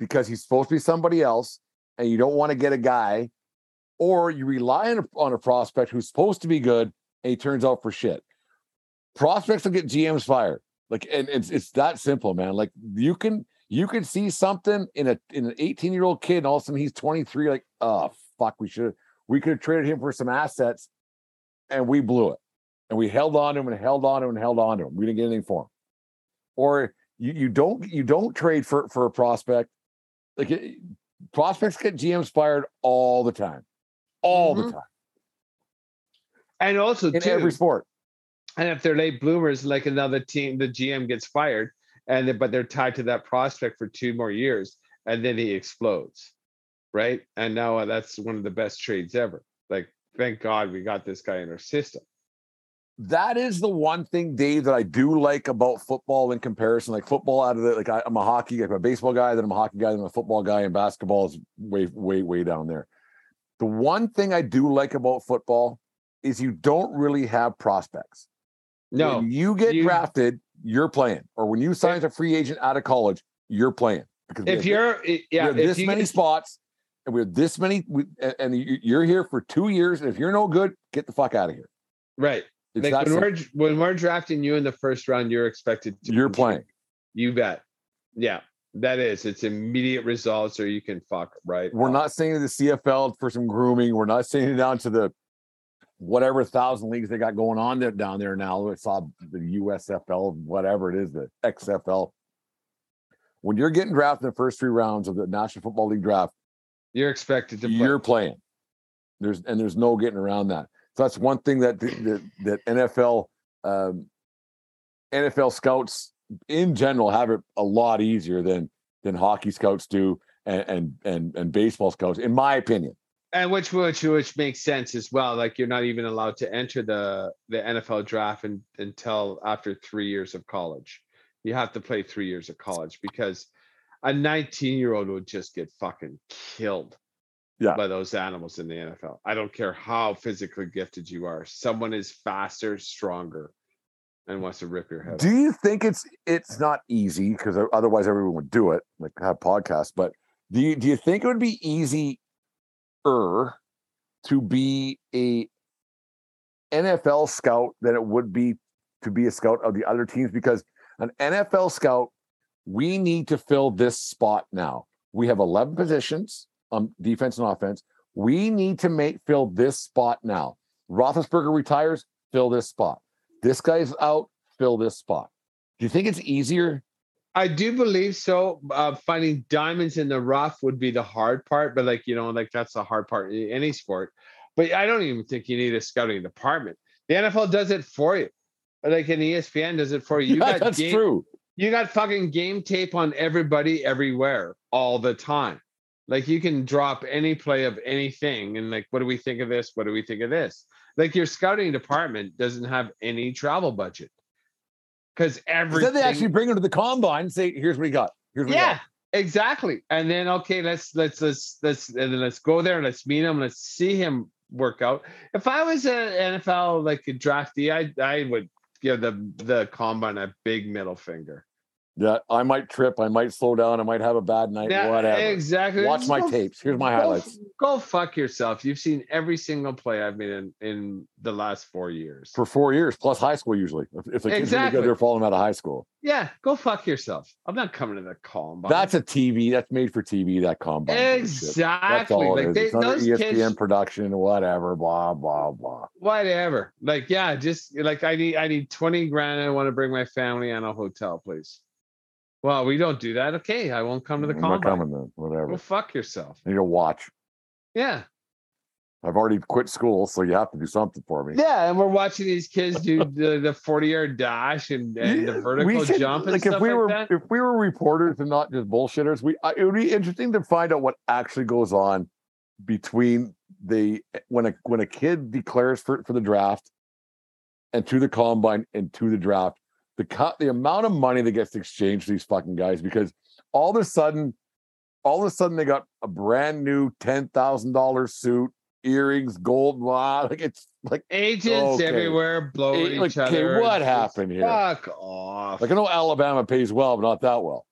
Because he's supposed to be somebody else and you don't want to get a guy or you rely on a, on a prospect who's supposed to be good and he turns out for shit. Prospects will get gms fired. Like and it's it's that simple man. Like you can you can see something in a in an 18 year old kid and all of a sudden he's 23 like oh fuck we should we could have traded him for some assets and we blew it. And we held on to him and held on to him and held on to him. We didn't get anything for him. Or you, you don't you don't trade for for a prospect like it, prospects get GMs fired all the time, all Mhm. the time And also, in too, every sport. and if they're late bloomers, like another team, the GM gets fired, and then, but they're tied to that prospect for two more years, and then he explodes, right? And now uh, that's one of the best trades ever. Like, thank God we got this guy in our system. That is the one thing, Dave, that I do like about football in comparison. Like football, out of the like I, I'm a hockey, guy, I'm a baseball guy, then I'm a hockey guy, then I'm a football guy, and basketball is way, way, way down there. The one thing I do like about football is you don't really have prospects. No, when you get you- drafted, you're playing, or when you sign as a free agent out of college, you're playing. Because if you're, we yeah, this you many spots, and we have this many, we, and you're here for two years. And if you're no good, get the fuck out of here. right. It's when we're when we're drafting you in the first round, you're expected to. You're playing. You bet. Yeah, that is. It's immediate results, or you can fuck right. We're off. not saying to the CFL for some grooming. We're not saying it down to the whatever thousand leagues they got going on there down there now. I saw the USFL, whatever it is, the XFL. When you're getting drafted in the first three rounds of the National Football League draft, You're expected to. Play. you're playing. There's and there's no getting around that. So that's one thing that that, that NFL um, NFL scouts in general have it a lot easier than than hockey scouts do and and and, and baseball scouts, in my opinion. and which which which makes sense as well. Like you're not even allowed to enter the the NFL draft in, until after three years of college. You have to play three years of college because a 19 year old would just get fucking killed Yeah. by those animals in the NFL. I don't care how physically gifted you are. Someone is faster, stronger, and wants to rip your head. Do off. you think it's it's not easy because otherwise everyone would do it, like have podcasts. But do you do you think it would be easier to be a NFL scout than it would be to be a scout of the other teams? Because an NFL scout, we need to fill this spot now. We have 11 positions on defense and offense. We need to make fill this spot now. Roethlisberger retires, fill this spot. This guy's out, fill this spot. Do you think it's easier? I do believe so. Uh, finding diamonds in the rough would be the hard part, but like you know, like that's the hard part in any sport. But I don't even think you need a scouting department. The NFL does it for you. Like an ESPN does it for you. You Yeah, got that's game, true. You got fucking game tape on everybody everywhere all the time. Like you can drop any play of anything and like, what do we think of this? What do we think of this? Like your scouting department doesn't have any travel budget because everything. Then they actually bring him to the combine and say, "Here's what he got. Here's what yeah got." exactly and then okay let's let's let's let's and then let's go there let's meet him let's see him work out if i was an nfl like a draftee i i would give the the combine a big middle finger Yeah, I might trip. I might slow down. I might have a bad night. Yeah, whatever. exactly Watch my go- tapes. Here's my go- highlights. go fuck yourself you've seen every single play i've made in in the last four years For four years, plus high school usually. If, if the kids Exactly. good, they're following out of high school. yeah go fuck yourself i'm not coming to the combine That's a TV. That's made for TV. That combine. bullshit. That's exactly all it like is. they, those ESPN kids production, whatever. Blah blah blah. whatever. Like, yeah, just like I need I need 20 grand. I want to bring my family on a hotel, please. Well, we don't do that. Okay, I won't come to the I'm not coming then. Whatever. Go fuck yourself. Need to watch. Yeah. I've already quit school, so you have to do something for me. Yeah. And we're watching these kids do the, the 40 yard dash and, and the vertical should- jump and like stuff if we like were that. if we were reporters and not just bullshitters, we I, it would be interesting to find out what actually goes on between the when a when a kid declares for for the draft and to the combine and to the draft. The cut the amount of money that gets exchanged for these fucking guys because all of a sudden, all of a sudden they got a brand new ten thousand dollar suit, earrings, gold wow, like it's like Agents Okay. everywhere blowing Eh, like, each okay, other. what happened here? Fuck off. like I know Alabama pays well, but not that well.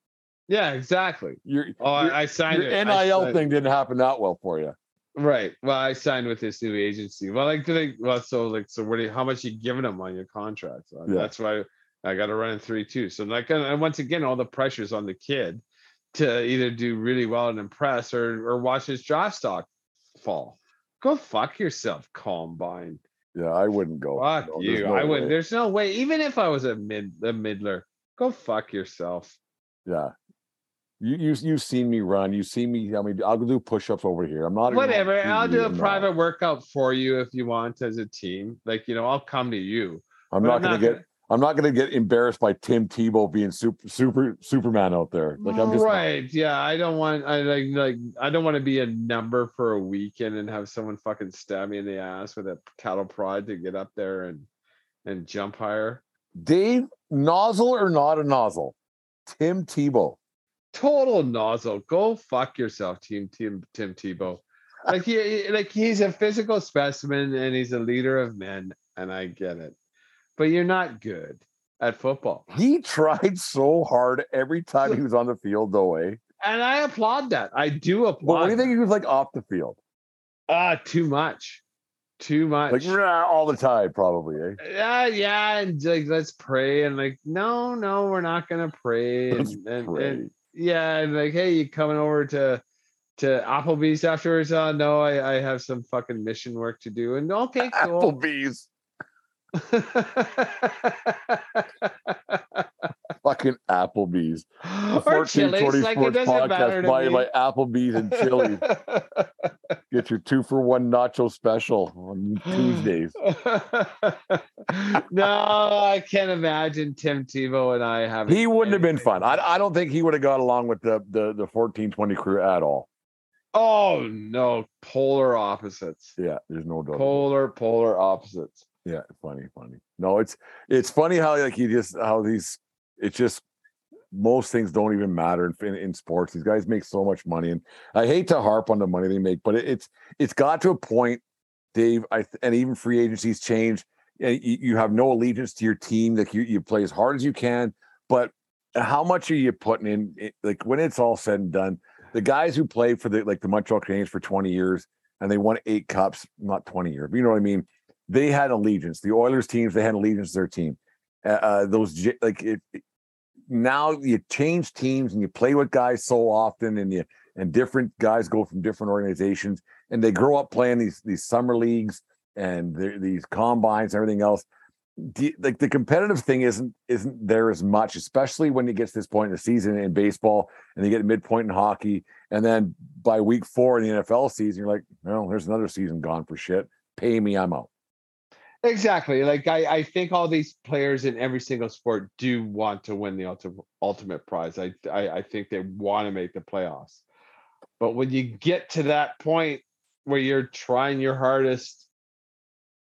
yeah, exactly. Your, Oh, your, I, signed your it. NIL signed- thing didn't happen that well for you. Right. Well, I signed with this new agency. Well, like, do they, well, so like, so what? Do you, how much you giving them on your contract? So Yeah. That's why I got to run in three two. So like, and once again, all the pressure's on the kid to either do really well and impress, or or watch his draft stock fall. Go fuck yourself, Combine. Yeah, I wouldn't go. Fuck No, you. no I would. way. There's no way. Even if I was a mid, a middler, go fuck yourself. Yeah. You you you've seen me run. You've seen me. I mean, I'll do push-ups over here. I'm not Whatever. I'll do a private workout for you if you want as a team. Like you know, I'll come to you. I'm but not I'm gonna not get. I'm not gonna get embarrassed by Tim Tebow being super super Superman out there. Like I'm just not. right. Yeah, I don't want. I like like. I don't want to be a number for a weekend and have someone fucking stab me in the ass with a cattle prod to get up there and and jump higher. Dave nozzle or not a nozzle? Tim Tebow. Total nozzle. Go fuck yourself, Team Tim Tim Tebow. Like he like he's a physical specimen and he's a leader of men, and I get it. But you're not good at football. He tried so hard every time he was on the field, though. Eh? And I applaud that. I do applaud. But what do you think he was like off the field? Ah, too much. Too much. Like "Rah," all the time, probably. Eh? yeah, yeah, and like let's pray, and like no, no, we're not gonna pray, and, and, pray. and yeah, and like hey, you coming over to to Applebee's afterwards? Oh no, I I have some fucking mission work to do, and okay, cool. Applebee's, fucking Applebee's. The or Chili's, 1420 like it Sports Podcast by, me. by Applebee's and Chili. Get your two for one nacho special on Tuesdays. no, I can't imagine Tim Tebow and I having. He wouldn't have been fun. I, I don't think he would have got along with the the the fourteen twenty crew at all. Oh no, polar opposites. Yeah, there's no doubt. Polar, polar opposites. Yeah, funny, funny. No, it's it's funny how like he just how these it's just most things don't even matter in, in in sports. These guys make so much money, and I hate to harp on the money they make, but it, it's it's got to a point, Dave. I and even free agencies change. And you, you have no allegiance to your team. Like you you play as hard as you can, but how much are you putting in? It- Like when it's all said and done, the guys who played for the like the Montreal Canadiens for twenty years and they won eight cups, not twenty years, you know what I mean they had allegiance. The Oilers teams, they had allegiance to their team. Uh, uh, those like it, now you change teams and you play with guys so often, and you and different guys go from different organizations, and they grow up playing these these summer leagues and these combines and everything else. The, like the competitive thing isn't isn't there as much, especially when it gets to this point in the season in baseball, and you get midpoint in hockey, and then by week four in the NFL season, you're like, well, there's another season gone for shit. Pay me, I'm out. Exactly. Like I, I think all these players in every single sport do want to win the ultimate ultimate prize. I, I, I think they want to make the playoffs. But when you get to that point where you're trying your hardest,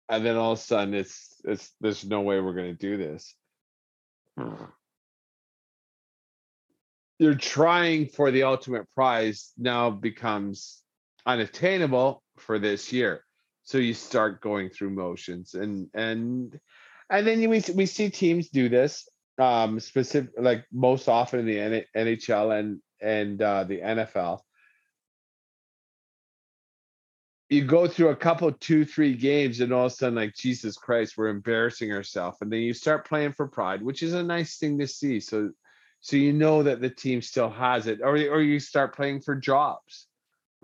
and then all of a sudden it's it's there's no way we're gonna do this. Hmm. You're trying for the ultimate prize now becomes unattainable for this year so you start going through motions and and and then we we see teams do this um specific like most often in the NHL and and uh, the NFL you go through a couple two three games and all of a sudden like Jesus Christ we're embarrassing ourselves. And then you start playing for pride which is a nice thing to see. So so you know that the team still has it or or you start playing for jobs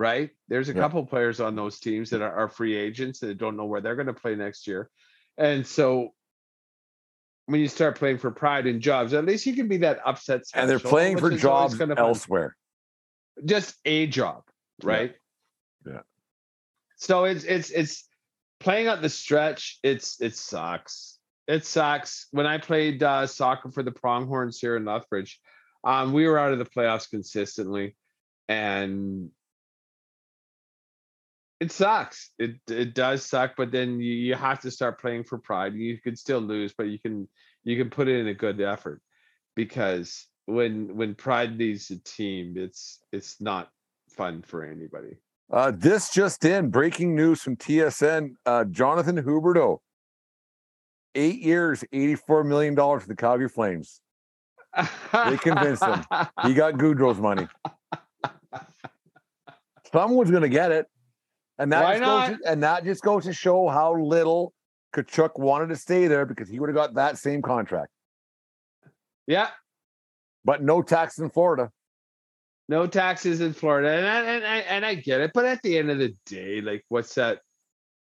right? There's a Yeah. couple players on those teams that are, are free agents that don't know where they're going to play next year. And so when you start playing for pride and jobs, at least you can be that upset. and they're playing for jobs elsewhere. Just a job, right? Yeah. So it's it's it's playing out the stretch. It's it sucks. It sucks. When I played uh, soccer for the Pronghorns here in Lethbridge, um, we were out of the playoffs consistently, and it sucks. It it does suck, but then you, you have to start playing for pride. You could still lose, but you can you can put in a good effort because when when pride leads a team, it's it's not fun for anybody. Uh, this just in breaking news from TSN uh, Jonathan Huberdeau, eight years, $84 million for the Calgary Flames. They convinced him. He got Gaudreau's money. Someone's going to get it. And that, Why just goes to, and that just goes to show how little Tkachuk wanted to stay there because he would have got that same contract, yeah, but no tax in Florida. no taxes in Florida, and I, and I, and I get it. But at the end of the day, like, what's that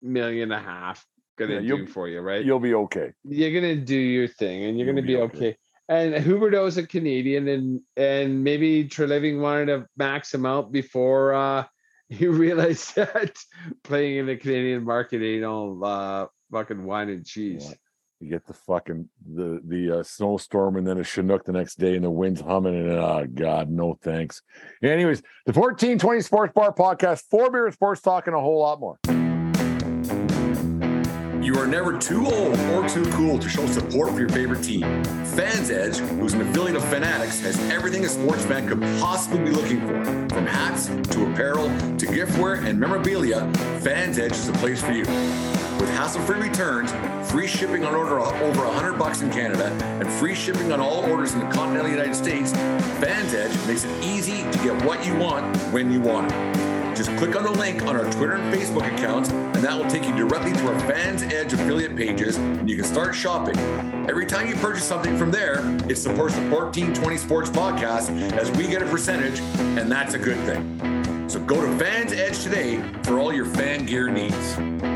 million and a half gonna Yeah, do for you, right? You'll be okay. you're gonna do your thing and you're You'll gonna be be okay. okay. And Huberdeau's a Canadian and and maybe Treliving wanted to max him out before uh he realized that playing in the Canadian market ain't all uh fucking wine and cheese. Yeah. You get the fucking the the uh, snowstorm and then a chinook the next day and the wind's humming and oh god no thanks. Anyways, the fourteen twenty Sports Bar podcast, four beer sports talk and a whole lot more. You are never too old or too cool to show support for your favorite team. Fans Edge, who's an affiliate of Fanatics, has everything a sports fan could possibly be looking for. From hats to apparel to giftware and memorabilia, Fans Edge is the place for you. With hassle-free returns, free shipping on order over 100 bucks in Canada, and free shipping on all orders in the continental United States, Fans Edge makes it easy to get what you want when you want it. Just click on the link on our Twitter and Facebook accounts, and that will take you directly to our Fans Edge affiliate pages, and you can start shopping. Every time you purchase something from there, it supports the 1420 Sports Podcast as we get a percentage, and that's a good thing. So go to Fans Edge today for all your fan gear needs.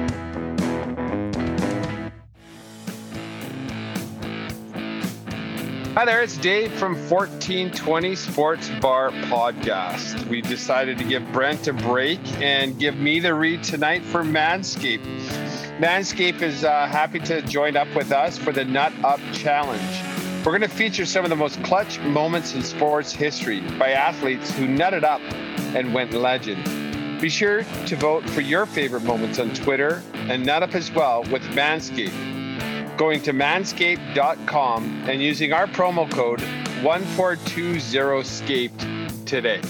Hi there, it's Dave from 1420 Sports Bar Podcast. We decided to give Brent a break and give me the read tonight for Manscaped. Manscaped is uh, happy to join up with us for the Nut Up Challenge. We're going to feature some of the most clutch moments in sports history by athletes who nutted up and went legend. Be sure to vote for your favorite moments on Twitter and nut up as well with Manscaped going to manscaped.com and using our promo code 1420scaped today.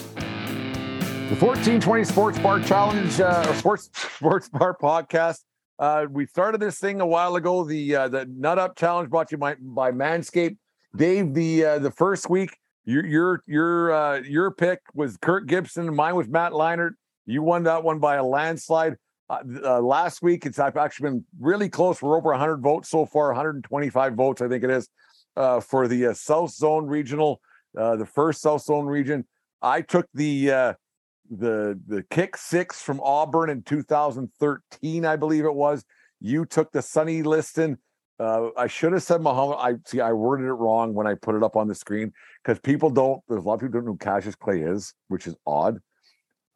The fourteen twenty Sports Bar Challenge uh, or Sports Sports Bar Podcast. Uh, we started this thing a while ago. The uh, the Nut Up Challenge brought to you by, by Manscaped. Dave, the uh, the first week, your your your uh, your pick was Kirk Gibson. Mine was Matt Leinart. You won that one by a landslide. Uh, uh, last week, it's I've actually been really close. We're over 100 votes so far, 125 votes, I think it is, uh, for the uh, South Zone Regional, uh, the first South Zone region. I took the the the kick six from Auburn in 2013, I believe it was. You took the Sonny Liston. I should have said Muhammad. I see. I worded it wrong when I put it up on the screen because people don't. There's a lot of people don't know who Cassius Clay is, which is odd.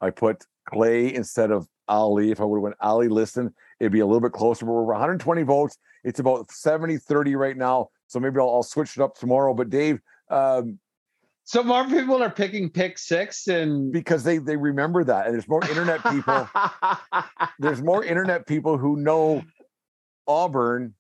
I put Clay instead of Ali. If I would have went Ali Liston, it'd be a little bit closer. But we're over 120 votes. It's about 70 30 right now. So maybe I'll, I'll switch it up tomorrow. But Dave, um, So more people are picking pick six and because they they remember that, and there's more internet people. there's more internet people who know Auburn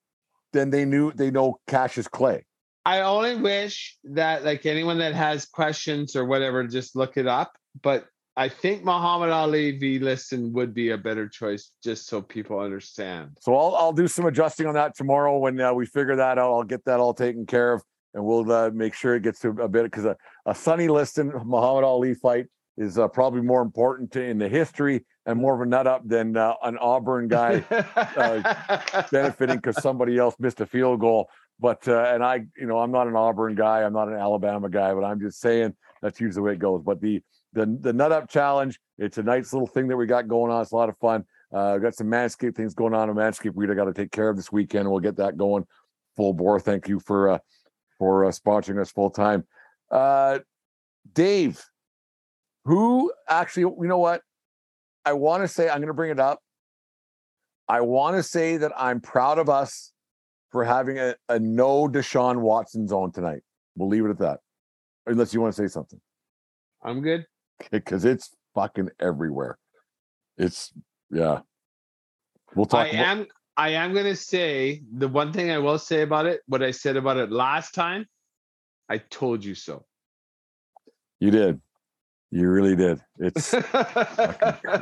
than they knew they know Cassius Clay. I only wish that like anyone that has questions or whatever, just look it up. But I think Muhammad Ali v. Liston would be a better choice, just so people understand. So I'll I'll do some adjusting on that tomorrow when uh, we figure that out. I'll get that all taken care of, and we'll uh, make sure it gets to a bit because a, a Sonny Liston Muhammad Ali fight is uh, probably more important to, in the history and more of a nut up than uh, an Auburn guy benefiting because somebody else missed a field goal. But uh, and I, you know, I'm not an Auburn guy. I'm not an Alabama guy, but I'm just saying that's usually the way it goes. But the the the nut up challenge, it's a nice little thing that we got going on. It's a lot of fun. Uh, got some Manscaped things going on in Manscaped. We got to take care of this weekend. We'll get that going full bore. Thank you for uh, for uh, sponsoring us full time. Uh, Dave, who actually, you know what? I want to say I'm going to bring it up. I want to say that I'm proud of us for having a, a no Deshaun Watson zone tonight. We'll leave it at that. Unless you want to say something. I'm good. Because it's fucking everywhere. It's yeah. We'll talk I about- am I am gonna say the one thing I will say about it, what I said about it last time, I told you so. You did. You really did. It's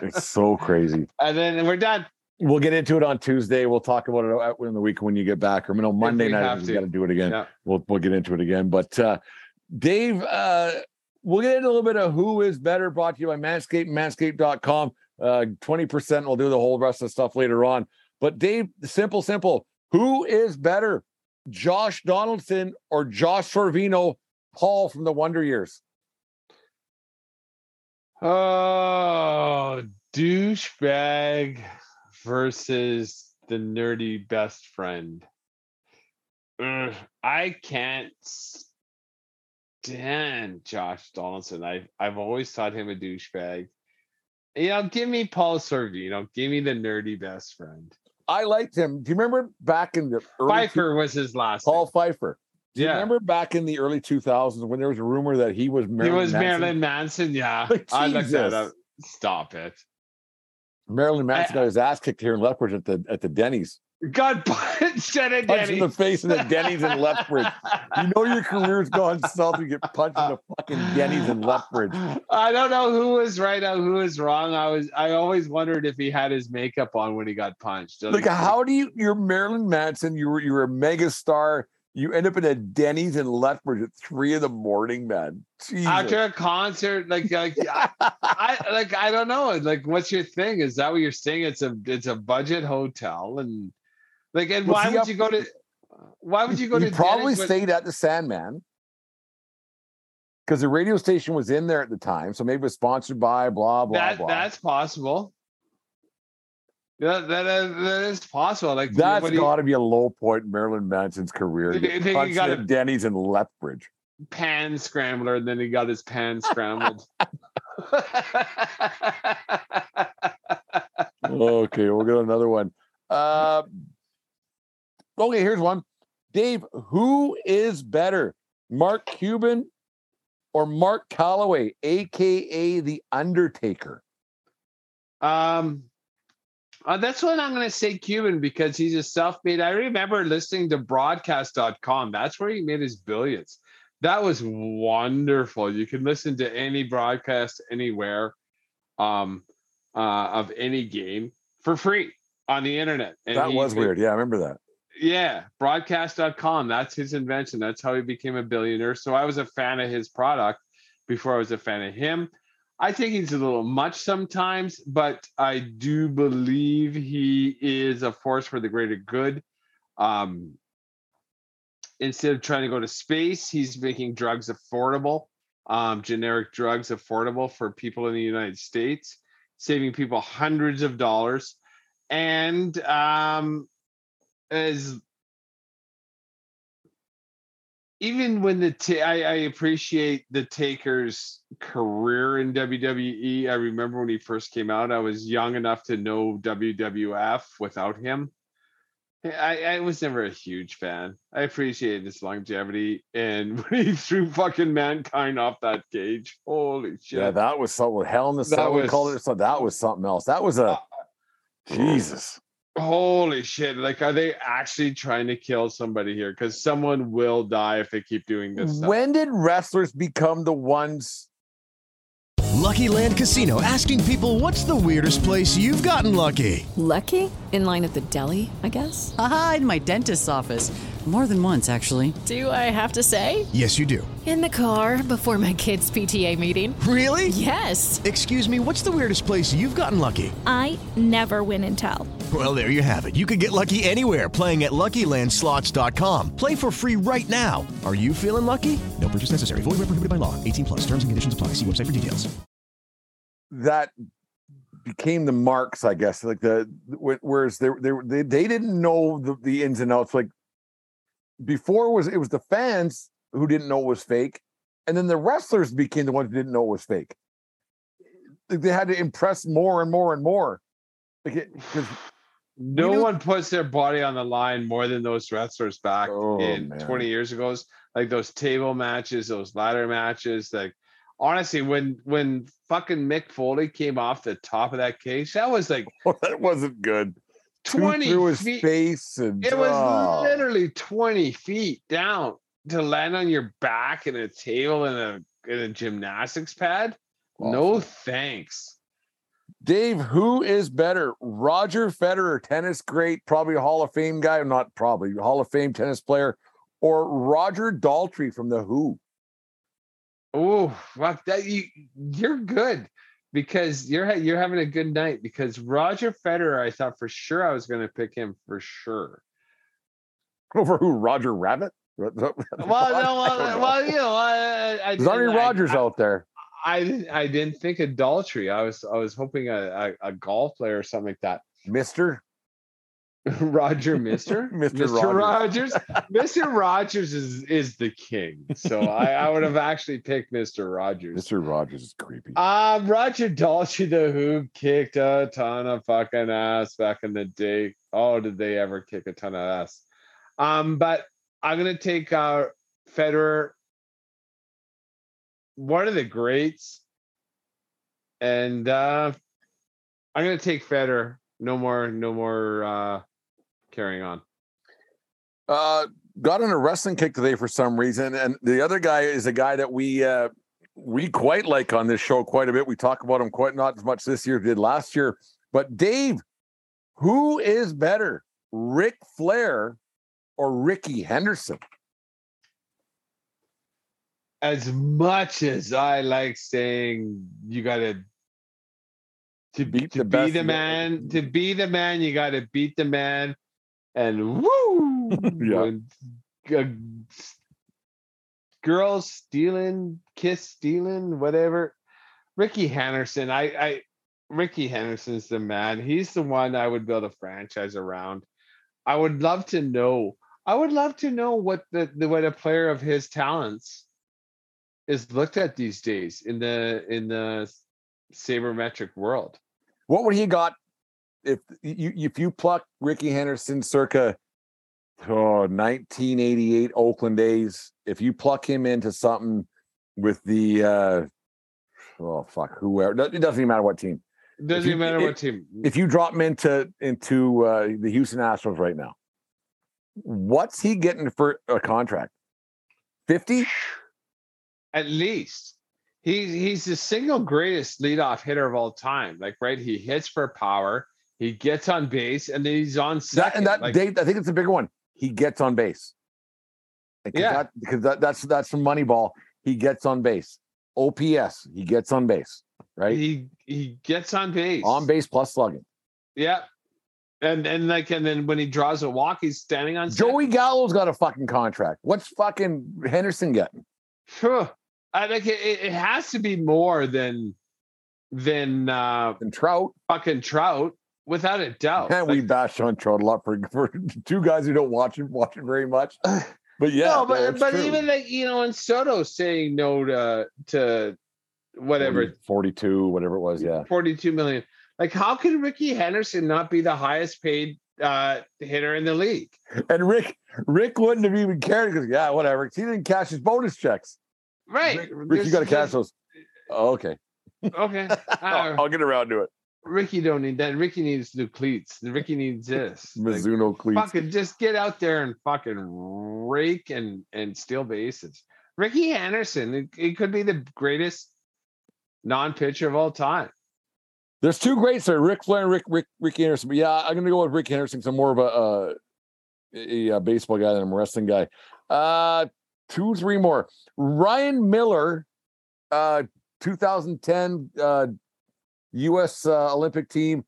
it's so crazy. And then we're done. We'll get into it on Tuesday. We'll talk about it in the week when you get back. Or you know, Monday we night we to. got to do it again. Yeah. We'll we'll get into it again. But uh Dave, uh we'll get into a little bit of who is better brought to you by Manscaped, manscaped.com. Uh 20%. We'll do the whole rest of the stuff later on. But Dave, simple, simple. Who is better? Josh Donaldson or Josh Saviano, Paul from the Wonder Years? Oh, douchebag versus the nerdy best friend. Ugh, I can't stand Josh Donaldson. I I've always thought him a douchebag. You know, give me Paul Sorvino. Give me the nerdy best friend. I liked him. Do you remember back in the early Pfeiffer was his last. Paul name. Pfeiffer. Do you Yeah. remember back in the early 2000s when there was a rumor that he was He Marilyn was Manson? Marilyn Manson. Yeah, Like, I looked that up. Stop it. Marilyn Manson I- got his ass kicked here in Lethbridge at the at the Denny's. God punched at a Punched in the face in the Denny's in Lethbridge. You know your career's gone south. You get punched in the fucking Denny's in Lethbridge. I don't know who was right or who was wrong. I was I always wondered if he had his makeup on when he got punched. Like, how do you? You're Marilyn Manson. You were you're a mega star. You end up in a Denny's in Lethbridge at three in the morning, man. Jesus. after a concert, like like I, I like I don't know. Like, what's your thing? Is that what you're saying? It's a it's a budget hotel and like and Was why would up- you go to why would you go He to probably Denny's with- stayed at the Sandman because the radio station was in there at the time. So maybe it was sponsored by blah blah that blah. that's possible. That, that, is, that is possible. Like That's what do you- got to be a low point in Marilyn Manson's career. Think he got a- Denny's in Lethbridge. pan scrambler, and then he got his pan scrambled. okay, we'll get another one. Uh, okay, here's one. Dave, who is better, Mark Cuban or Mark Calaway, aka the Undertaker? Um, uh, that's what I'm going to say Cuban because he's a self-made. I remember listening to broadcast.com. That's where he made his billions. That was wonderful. You can listen to any broadcast anywhere um, uh, of any game for free on the internet. And that was weird. Yeah, I remember that. Yeah, broadcast.com. That's his invention. That's how he became a billionaire. So I was a fan of his product before I was a fan of him. I think he's a little much sometimes, but I do believe he is a force for the greater good. Um, instead of trying to go to space, he's making drugs affordable, um, generic drugs affordable for people in the United States, saving people hundreds of dollars. And um, as even when the ta- I, I appreciate the Taker's career in WWE. I remember when he first came out, I was young enough to know WWF without him. I, I was never a huge fan. I appreciated his longevity, and when he threw fucking mankind off that cage, holy shit! Yeah, that was something. Hell in the That Cell, we was- called it. So that was something else. That was a uh, Jesus. Holy shit! Like, are they actually trying to kill somebody here? Because someone will die if they keep doing this. Stuff. When did wrestlers become the ones? Lucky Land Casino asking people what's the weirdest place you've gotten lucky? Lucky? In line at the deli, I guess? Aha, in my dentist's office. More than once, actually. Do I have to say? Yes, you do. In the car before my kids' PTA meeting. Really? Yes. Excuse me, what's the weirdest place you've gotten lucky? I never win and tell. Well, there you have it. You can get lucky anywhere playing at LuckyLandSlots.com. Play for free right now. Are you feeling lucky? No purchase necessary. Void where prohibited by law. 18 plus. Terms and conditions apply. See website for details. that became the marks, I guess. Like the whereas they they they, they didn't know the, the ins and outs. Like before, it was it was the fans who didn't know it was fake, and then the wrestlers became the ones who didn't know it was fake. They had to impress more and more and more. Like because No knew- one puts their body on the line more than those wrestlers back Oh, in man. 20 years ago. Like those table matches, those ladder matches. Like honestly, when when fucking Mick Foley came off the top of that cage, that was like that wasn't good. Tooth 20 through his feet. face, and It was oh. literally 20 feet down to land on your back in a table in a in a gymnastics pad. No thanks. Dave, who is better, Roger Federer, tennis great, probably a Hall of Fame guy, not probably Hall of Fame tennis player, or Roger Daltrey from the Who? Oh, fuck that you you're good because you're you're having a good night because Roger Federer, I thought for sure I was going to pick him for sure. Over who? Roger Rabbit? well, no, well, well, you know, I, I There's Arnie Rogers I, out there. I didn't I didn't think adultery. I was I was hoping a, a, a golf player or something like that. Mister Roger Mister Mr. Rogers. Mr. Rogers is is the king. So I, I would have actually picked Mr. Rogers. Mr. Rogers is creepy. Um, Roger Daltrey, the who kicked a ton of fucking ass back in the day. Oh, did they ever kick a ton of ass? Um, but I'm gonna take uh Federer, one of the greats, and uh I'm gonna take Federer. No more, no more uh carrying on. Uh, got on a wrestling kick today for some reason, and the other guy is a guy that we uh, we quite like on this show quite a bit. We talk about him quite not as much this year as we did last year. But Dave, who is better, Ric Flair or Rickey Henderson? as much as I like saying you gotta to beat to the be best the you man, to be the man, you gotta beat the man, and woo, Yeah. and, uh, girls stealing, kiss stealing, whatever. Rickey Henderson, I, I, Rickey Henderson's the man. He's the one I would build a franchise around. I would love to know. I would love to know what the, the what a player of his talents is looked at these days in the in the sabermetric world. What would he got if you if you pluck Rickey Henderson circa oh, 1988 Oakland days? If you pluck him into something with the uh oh fuck whoever it doesn't even matter what team. Doesn't you- even matter if- what team. If you drop him into into uh, the Houston Astros right now, what's he getting for a contract? 50? At least he's he's the single greatest leadoff hitter of all time. Like right, he hits for power, he gets on base, and then he's on That second. and that like, Dave, I think it's a bigger one. He gets on base. Because Yeah. that, because that, that's that's from Moneyball. He gets on base. OPS, he gets on base, right? he he gets on base. On base plus slugging. Yeah. And and like and then when he draws a walk, he's standing on second. Joey Gallo's got a fucking contract. What's fucking Henderson getting? Phew. I think it, it has to be more than than uh And Trout. fucking Trout, without a doubt. And we Like, bash on Trout a lot for, for two guys who don't watch it watch it very much. But yeah, no, but that's but true. even like you know, and Soto saying no to to whatever 40 42, whatever it was. Yeah. 42 million. Like, how can Rickey Henderson not be the highest paid uh hitter in the league? And Rick Rick wouldn't have even cared because yeah, whatever. He didn't cash his bonus checks. Right. Rick, Rick you got to cash those. Oh, okay. Okay. I'll, I'll get around to it. Ricky don't need that. Ricky needs new cleats. Ricky needs this. Like, Mizuno cleats. fucking just get out there and fucking rake and and steal bases. Rickey Henderson, it, it could be the greatest non-pitcher of all time. There's two greats there, Ric Flair and Rick Rick Ricky Anderson. But yeah, I'm gonna go with Rick Anderson because I'm more of a, uh, a, a baseball guy than I'm a wrestling guy. Uh, two, three more. Ryan Miller, uh, 2010 uh, U.S. Uh, Olympic team,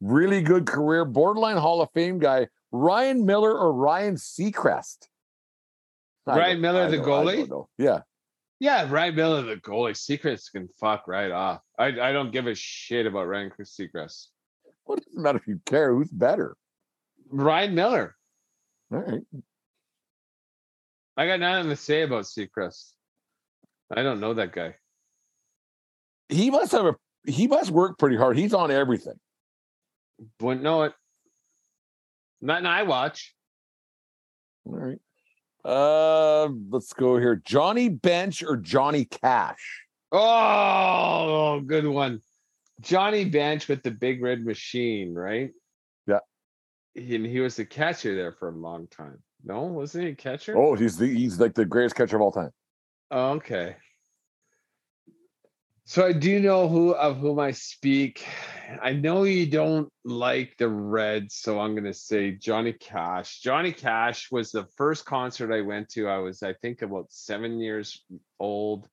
really good career, borderline Hall of Fame guy. Ryan Miller or Ryan Seacrest? I Ryan Miller, the don't- I don't goalie? Yeah. Yeah, Ryan Miller, the goalie. Seacrest can fuck right off. I, I don't give a shit about Ryan Seacrest. What does it matter if you care? Who's better? Ryan Miller. All right. I got nothing to say about Seacrest. I don't know that guy. He must have a he must work pretty hard. He's on everything. Wouldn't know it. Nothing I watch. All right. Uh, let's go here. Johnny Bench or Johnny Cash? Oh, good one. Johnny Bench with the big red machine, right? Yeah. he, and he was the catcher there for a long time. No, wasn't he a catcher? Oh, he's the he's like the greatest catcher of all time. Oh, okay. So I do know who of whom I speak. I know you don't like the Reds, so I'm gonna say Johnny Cash. Johnny Cash was the first concert I went to. I was, I think, about seven years old.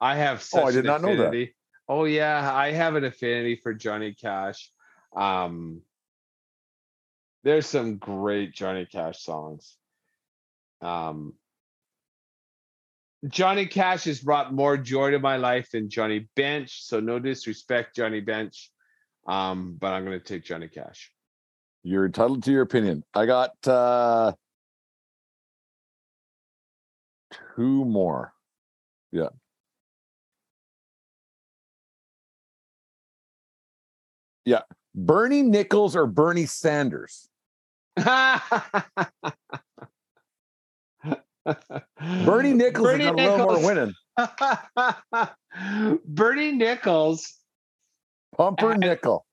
I have such Oh, I did not know that. Oh yeah, I have an affinity for Johnny Cash. Um, there's some great Johnny Cash songs. Um, Johnny Cash has brought more joy to my life than Johnny Bench. So no disrespect, Johnny Bench. Um, but I'm gonna take Johnny Cash. You're entitled to your opinion. I got uh two more. Yeah. Yeah. Bernie Nicholls or Bernie Sanders? Bernie Nicholls Bernie done a little more Nicholls. winning. Bernie Nicholls, Pumper nickel.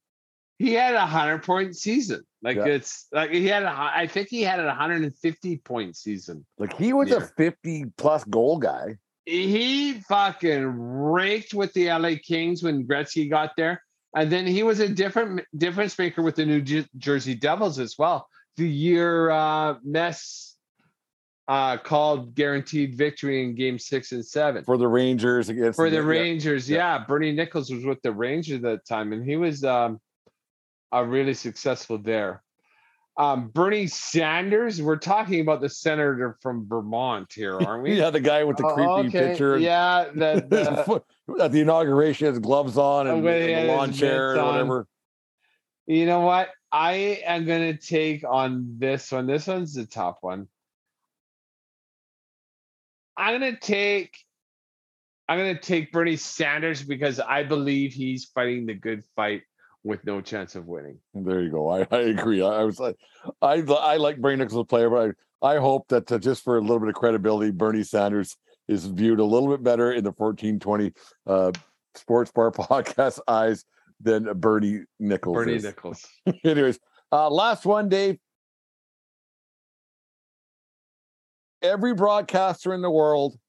he had a hundred point season. Like Yeah. it's like he had a, I think he had a 150 point season. Like he was a 50 plus goal guy. he fucking raked with the LA Kings when Gretzky got there, and then he was a different difference maker with the New Jersey Devils as well. The year uh, Mess uh, called guaranteed victory in Game Six and Seven For the Rangers against for the yeah. Rangers. Yeah. Bernie Nicholls was with the Rangers at that time, and he was um, uh, really successful there. Um, Bernie Sanders, we're talking about the senator from Vermont here, aren't we? Yeah, the guy with the Oh, creepy okay. picture. Yeah, the, the- at the inauguration, his gloves on and, and the lawn chair or whatever. You know what? I am gonna take on this one. This one's the top one. I'm gonna take I'm gonna take Bernie Sanders because I believe he's fighting the good fight with no chance of winning. There you go. I, I agree. I, I was like, I I like Bernie Nicholls as a player, but I, I hope that uh, just for a little bit of credibility, Bernie Sanders is viewed a little bit better in the 1420 uh, Sports Bar podcast eyes than Bernie Nicholls. Bernie is. Nicholls. Anyways, uh, last one, Dave. Every broadcaster in the world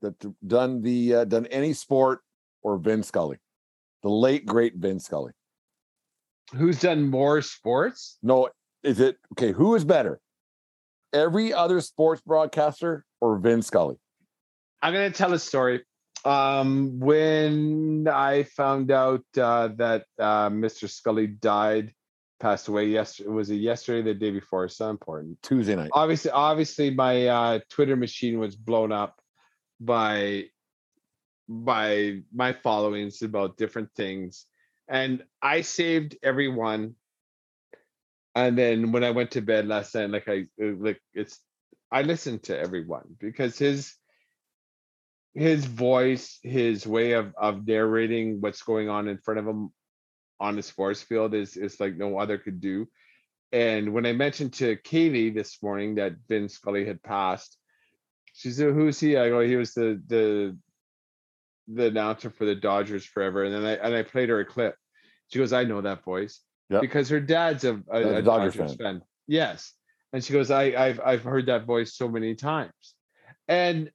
that done the uh, done any sport or Vin Scully, the late great Vin Scully. Who's done more sports? No, is it okay? Who is better? Every other sports broadcaster or Vin Scully? I'm gonna tell a story. Um, when I found out uh, that uh, Mr. Scully died, passed away yesterday, was it yesterday, the day before? So important. Tuesday night. Obviously, obviously, my uh, Twitter machine was blown up by by my followings about different things, and I saved everyone. And then when I went to bed last night, like I uh, like it's, I listened to everyone because his his voice, his way of of narrating what's going on in front of him on the sports field is is like no other could do. And when I mentioned to Kaylee this morning that Vin Scully had passed, she said, "Who's he?" I go, "He was the the the announcer for the Dodgers forever." And then I and I played her a clip. She goes, "I know that voice Yep. because her dad's a, a, a Dodgers, fan. fan. Yes, and she goes, "I I've I've heard that voice so many times." And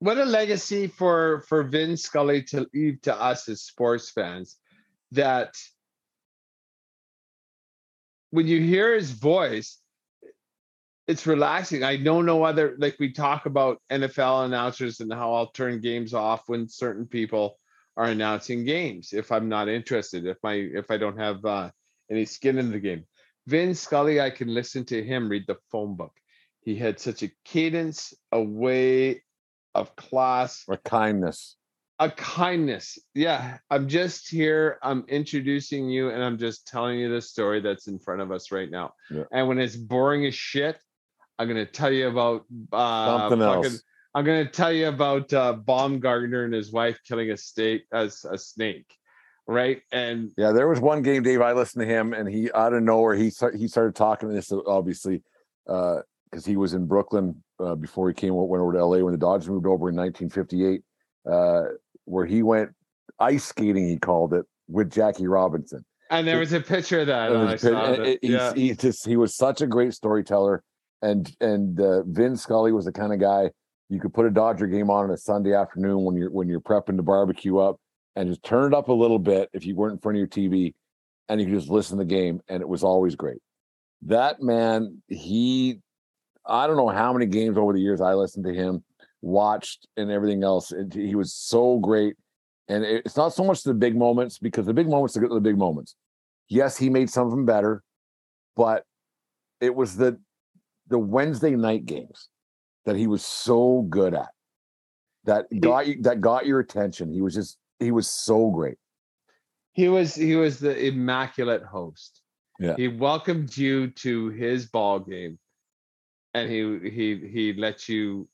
what a legacy for for Vin Scully to leave to us as sports fans that when you hear his voice it's relaxing. I don't know no other like we talk about nfl announcers and how i'll turn games off when certain people are announcing games if i'm not interested if my if i don't have uh, any skin in the game. Vin scully i can listen to him read the phone book. He had such a cadence a way of class A kindness. a kindness yeah i'm just here i'm introducing you and i'm just telling you the story that's in front of us right now Yeah. and when it's boring as shit i'm going to tell you about uh Something fucking- else. i'm going to tell you about uh baumgartner and his wife killing a snake as a snake right and Yeah, there was one game, Dave. I listened to him, and he out of nowhere he he started talking to this obviously because he was in Brooklyn uh, before he came went over to LA when the Dodgers moved over in 1958, uh, where he went ice skating. He called it with Jackie Robinson, And there was a picture of that. I pit- saw it- Yeah. he just he was such a great storyteller, and and uh, Vin Scully was the kind of guy you could put a Dodger game on on a Sunday afternoon when you're when you're prepping to barbecue up, and just turn it up a little bit if you weren't in front of your TV, and you could just listen to the game, and it was always great. That man, he, I don't know how many games over the years I listened to him, watched, and everything else. And he was so great. And it's not so much the big moments because the big moments are the big moments. Yes, he made some of them better, but it was the the Wednesday night games that he was so good at that got you that got your attention. He was just he was so great. He was he was the immaculate host. Yeah. He welcomed you to his ball game, and he he he let you.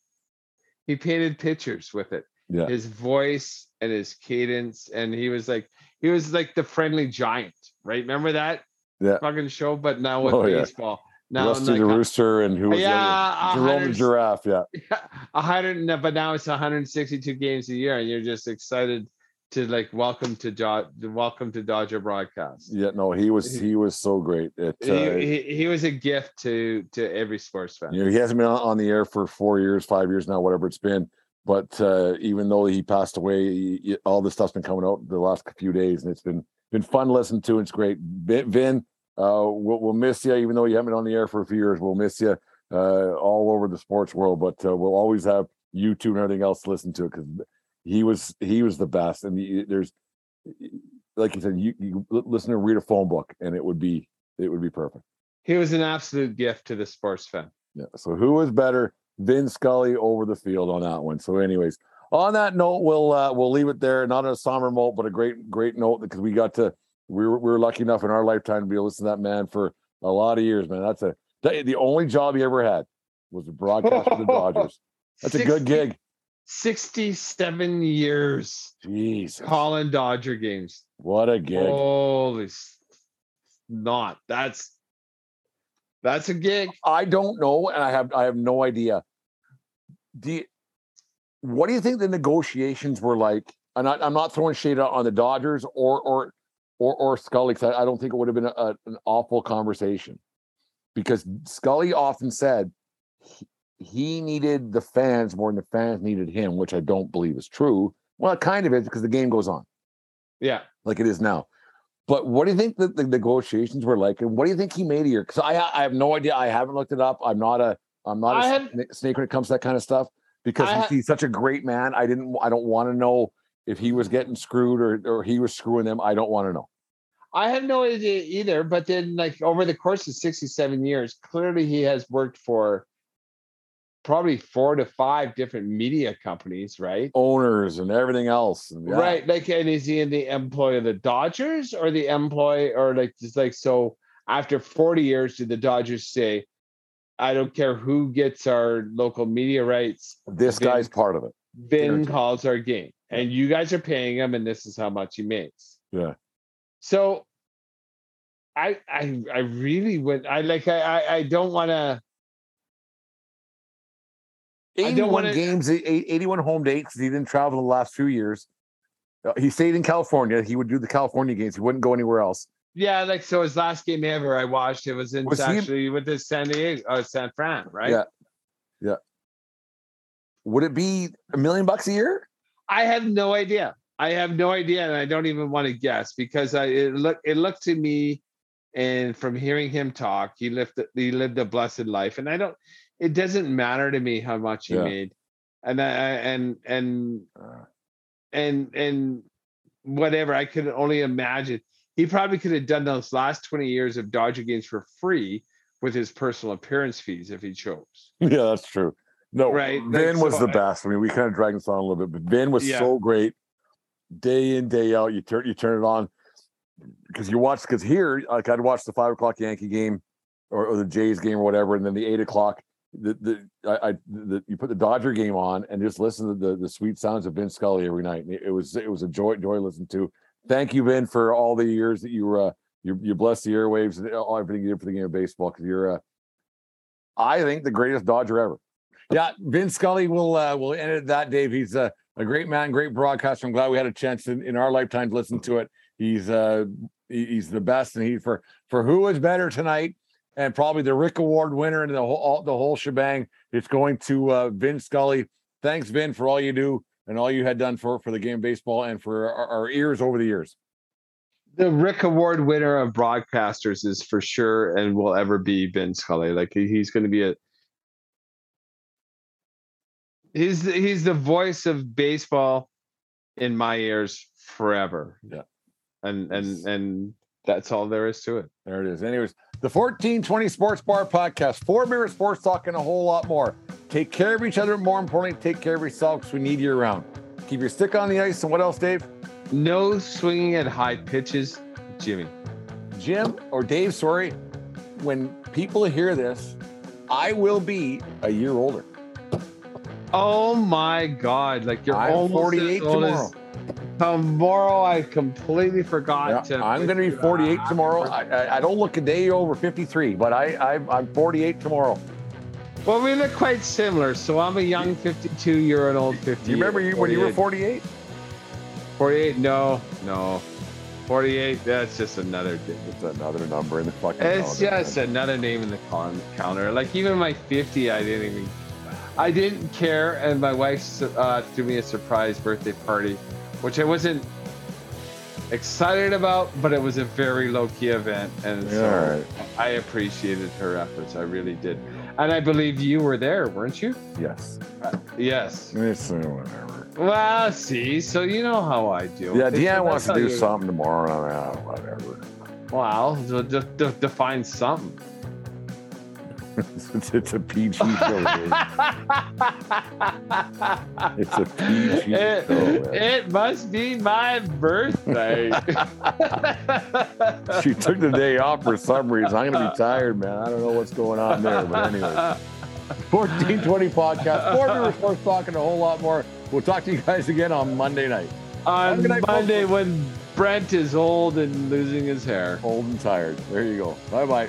He painted pictures with it. Yeah. His voice and his cadence, and he was like he was like the friendly giant, right? Remember that Yeah. fucking show? But now with Oh, yeah. baseball, now Rusty like the uh, Rooster and who was Yeah? Jerome the Giraffe. Yeah. a hundred, but now it's 162 games a year, and you're just excited to like welcome to Dod- welcome to Dodger broadcast. Yeah. No, he was he was so great. It, uh, He, he, he was a gift to to every sports fan. You know, he hasn't been on the air for four years, five years now, whatever it's been. But uh, even though he passed away, he- all this stuff's been coming out the last few days, and it's been been fun listening to. It's great. Vin, uh, we'll, we'll miss you, even though you haven't been on the air for a few years. We'll miss you uh, all over the sports world, but uh, we'll always have you two and everything else to listen to it because he was he was the best. And he, there's like you said, you, you listen to read a phone book, and it would be it would be perfect. He was an absolute gift to the sports fan. Yeah. So who was better, Vin Scully over the field on that one? So, anyways, on that note, we'll uh, we'll leave it there. Not a somber note, but a great great note because we got to we were we were lucky enough in our lifetime to be able to listen to that man for a lot of years. Man, that's a that, the only job he ever had was to broadcast for the Dodgers. That's a good gig. 67 years Jesus. calling Dodger games. What a gig. Holy not. That's that's a gig. I don't know, and I have I have no idea. Do you, what do you think the negotiations were like? And I, I'm not throwing shade on the Dodgers or or or or Scully because I, I don't think it would have been a, an awful conversation because Scully often said he, he needed the fans more than the fans needed him, which I don't believe is true. Well, it kind of is because the game goes on Yeah. like it is now. But what do you think that the negotiations were like, and what do you think he made here? Because I I have no idea. I haven't looked it up. I'm not a I'm not a sna- snake when it comes to that kind of stuff because I he's, ha- he's such a great man. I didn't I don't want to know if he was getting screwed or or he was screwing them. I don't want to know. I have no idea either. But then, like over the course of 67 years, clearly he has worked for probably four to five different media companies, right? Owners and everything else. and yeah. Right. Like, and is he in the employ of the Dodgers or the employ or like just like so after 40 years, did the Dodgers say, I don't care who gets our local media rights, This Vin- guy's part of it. Vin calls our game. And you guys are paying him, and this is how much he makes. Yeah. So I I I really would I like I I, I don't want to 81 wanna- games, eight- 81 home dates. He didn't travel the last few years. Uh, He stayed in California. He would do the California games. He wouldn't go anywhere else. yeah like so his last game ever I watched it was in Was he- actually with the San Diego uh, San Fran right Yeah. Yeah. Would it be a million bucks a year? I have no idea I have no idea and I don't even want to guess because I it look it looked to me and from hearing him talk he lived he lived a blessed life and I don't it doesn't matter to me how much he Yeah. made and I and and and and whatever I could only imagine he probably could have done those last 20 years of Dodger games for free with his personal appearance fees if he chose. Yeah, that's true. No, Right, Vin like, was so the best. I mean, we kind of dragged this on a little bit, but Vin was Yeah. so great. Day in, day out, you turn you turn it on because you watch because here, like I'd watch the five o'clock Yankee game or, or the Jays game or whatever, and then the eight o'clock. The, the I, the, you put the Dodger game on and just listen to the the sweet sounds of Vin Scully every night. It, was it was a joy joy to listen to. Thank you, Vin, for all the years that you were uh, you you blessed the airwaves and all everything you did for the game of baseball because you're uh, I think the greatest Dodger ever. Yeah, Vin Scully will uh, will end it that, Dave. He's uh, a great man, great broadcaster. I'm glad we had a chance in, in our lifetime to listen to it. He's uh, he's the best, and he for for who is better tonight, and probably the Rick Award winner and the whole all, the whole shebang. It's going to uh, Vin Scully. Thanks, Vin, for all you do and all you had done for for the game of baseball and for our, our ears over the years. The Rick Award winner of broadcasters is for sure and will ever be Vin Scully. Like he's going to be a he's he's the voice of baseball in my ears forever. Yeah. And and and that's all there is to it. There it is. Anyways, the 1420 Sports Bar Podcast, four beer sports talk, and a whole lot more. Take care of each other. More importantly, take care of yourself because we need you around. Keep your stick on the ice. And what else, Dave? No swinging at high pitches, Jimmy. Jim or Dave, sorry. When people hear this, I will be a year older. Oh my God! Like you're I'm almost 48 as old as- tomorrow. I completely forgot Yeah, to. I'm going to be 48 tomorrow. I, I, I don't look a day over 53, but I, I I'm 48 tomorrow. Well, we look quite similar. So I'm a young 52. You're an old 50. You remember you, when you were 48? 48? No, no. 48. That's just another. It's another number in the fucking. It's calendar, just man. another name in the con- counter. Like even my 50, I didn't even. I didn't care, and my wife uh, threw me a surprise birthday party, which I wasn't excited about, but it was a very low key event, and so Yeah, all right. I appreciated her efforts. I really did, and I believe you were there, weren't you? Yes. Uh, yes. It's whatever. Well, see, so you know how I do. Yeah, so Deanne wants to do you- something tomorrow. Uh, whatever. Wow, so de- define something. It's, it's a PG show. It's a PG it, it must be my birthday. She took the day off for some reason. I'm gonna be tired, man. I don't know what's going on there, but anyway. 1420 podcast, four viewers, sports talking a whole lot more. We'll talk to you guys again on Monday night. On night, folks. Monday when Brent is old and losing his hair. Old and tired. There you go. Bye bye.